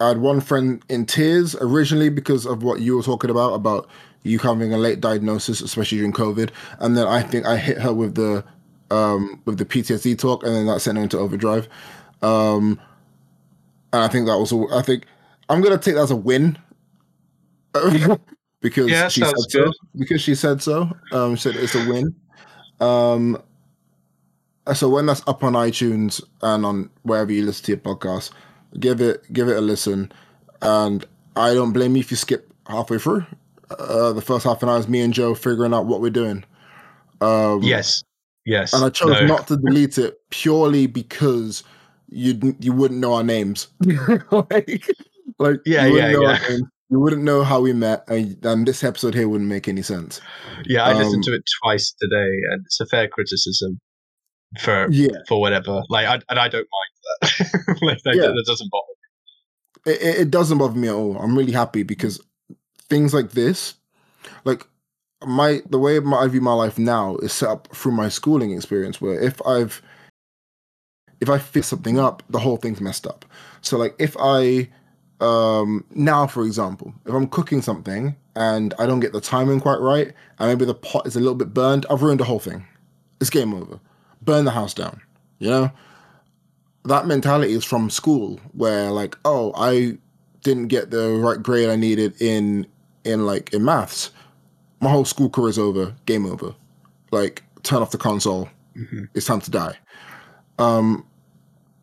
I had one friend in tears originally because of what you were talking about about you having a late diagnosis, especially during COVID. And then I think I hit her with the um, with the PTSD talk, and then that sent her into overdrive. Um, and I think that was. I think I'm gonna take that as a win because yeah, she said good. so. Because she said so. Um, she said it's a win. Um, so when that's up on iTunes and on wherever you listen to your podcast, give it give it a listen. And I don't blame you if you skip halfway through. Uh, the first half an hour is me and Joe figuring out what we're doing. Um, yes, yes. And I chose no. not to delete it purely because you you wouldn't know our names. like, like yeah, yeah, yeah. You wouldn't know how we met, and, and, this episode here wouldn't make any sense. Yeah, I um, listened to it twice today, and it's a fair criticism for yeah. for whatever. Like, I, and I don't mind that. like, that, yeah. that doesn't bother me. It, it doesn't bother me at all. I'm really happy because things like this, like my the way my, I view my life now is set up through my schooling experience. Where if I've if I fix something up, the whole thing's messed up. So like if I um now for example, if I'm cooking something and I don't get the timing quite right, and maybe the pot is a little bit burned, I've ruined the whole thing. It's game over burn the house down. You know, that mentality is from school where like, oh, I didn't get the right grade I needed in in like in maths. My whole school career is over. Game over. Like, turn off the console. Mm-hmm. It's time to die. Um,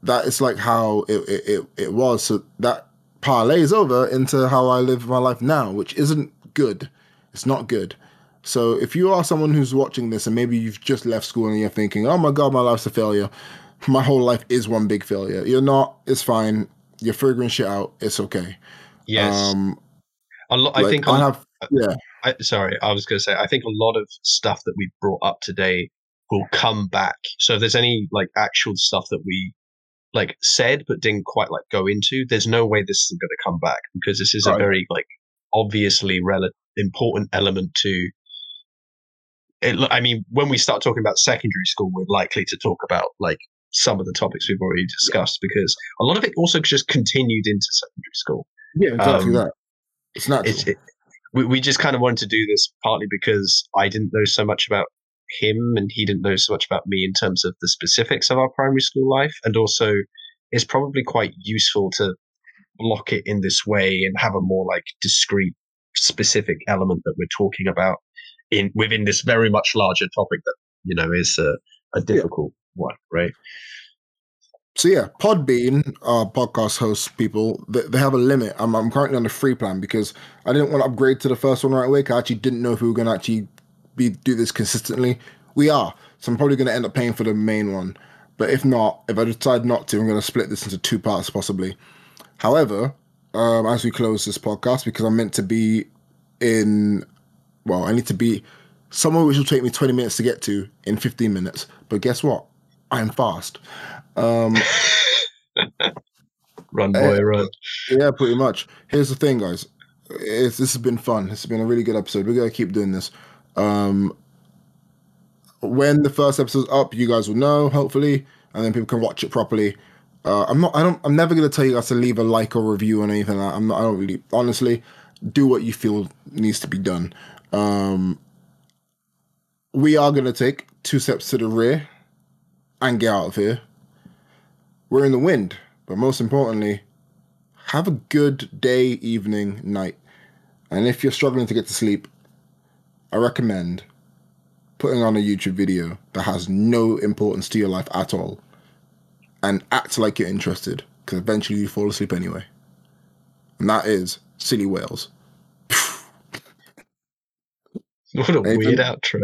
that is like how it, it, it was. So that parlays over into how I live my life now, which isn't good. It's not good. So if you are someone who's watching this and maybe you've just left school and you're thinking, "Oh my god, my life's a failure," my whole life is one big failure. You're not. It's fine. You're figuring shit out. It's okay. Yes. Um, a lot. Like, I think I have. Yeah. I, sorry, I was going to say. I think a lot of stuff that we brought up today will come back. So if there's any like actual stuff that we like said but didn't quite like go into, there's no way this is going to come back because this is right. a very like obviously rel- important element to it, I mean, when we start talking about secondary school, we're likely to talk about like some of the topics we've already discussed because a lot of it also just continued into secondary school. Yeah, exactly um, that. It's not. It's, it, we, we just kind of wanted to do this partly because I didn't know so much about him and he didn't know so much about me in terms of the specifics of our primary school life. And also, it's probably quite useful to block it in this way and have a more like discrete, specific element that we're talking about in within this very much larger topic that you know is a, a difficult yeah. one, right? So yeah, Podbean, podcast host people, they, they have a limit. I'm, I'm currently on the free plan because I didn't want to upgrade to the first one right away. Cause I actually didn't know if we were going to actually be do this consistently. We are, so I'm probably going to end up paying for the main one. But if not, if I decide not to, I'm going to split this into two parts possibly. However, um, as we close this podcast, because I'm meant to be in well, I need to be somewhere which will take me 20 minutes to get to in 15 minutes. But guess what? I'm fast. Um, run, boy, uh, run. Yeah, pretty much. Here's the thing, guys. It's, this has been fun. This has been a really good episode. We're gonna keep doing this. Um, when the first episode's up, you guys will know, hopefully, and then people can watch it properly. Uh, I'm not. I don't. I'm never gonna tell you guys to leave a like or review or anything. Like I'm not. I don't really. Honestly, do what you feel needs to be done. Um, we are going to take two steps to the rear and get out of here. We're in the wind, but most importantly, have a good day, evening, night. And if you're struggling to get to sleep, I recommend putting on a YouTube video that has no importance to your life at all and act like you're interested because eventually you fall asleep anyway. And that is Silly Whales. What a anything? weird outro.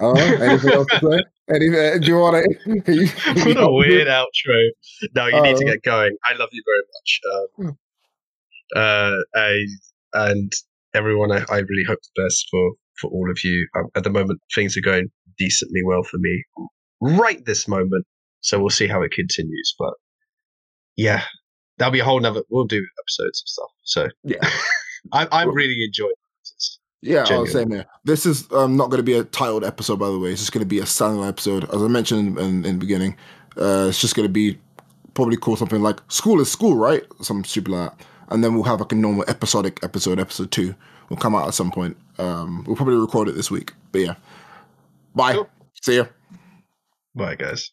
Oh, anything else to say? Anything, do you want to? what a weird outro. No, you uh, need to get going. I love you very much. Um, hmm. uh, I, and everyone, I, I, really hope the best for, for all of you. Um, at the moment, things are going decently well for me right this moment. So we'll see how it continues. But yeah, that'll be a whole nother. We'll do episodes of stuff. So yeah, I, I'm really enjoying. Yeah, I was saying, man. This is um, not going to be a titled episode, by the way. It's just going to be a standalone episode. As I mentioned in, in the beginning, uh, it's just going to be probably called something like "School is School," right? Some stupid like that. And then we'll have like a normal episodic episode. Episode two will come out at some point. Um, we'll probably record it this week. But yeah, bye. Cool. See ya. Bye, guys.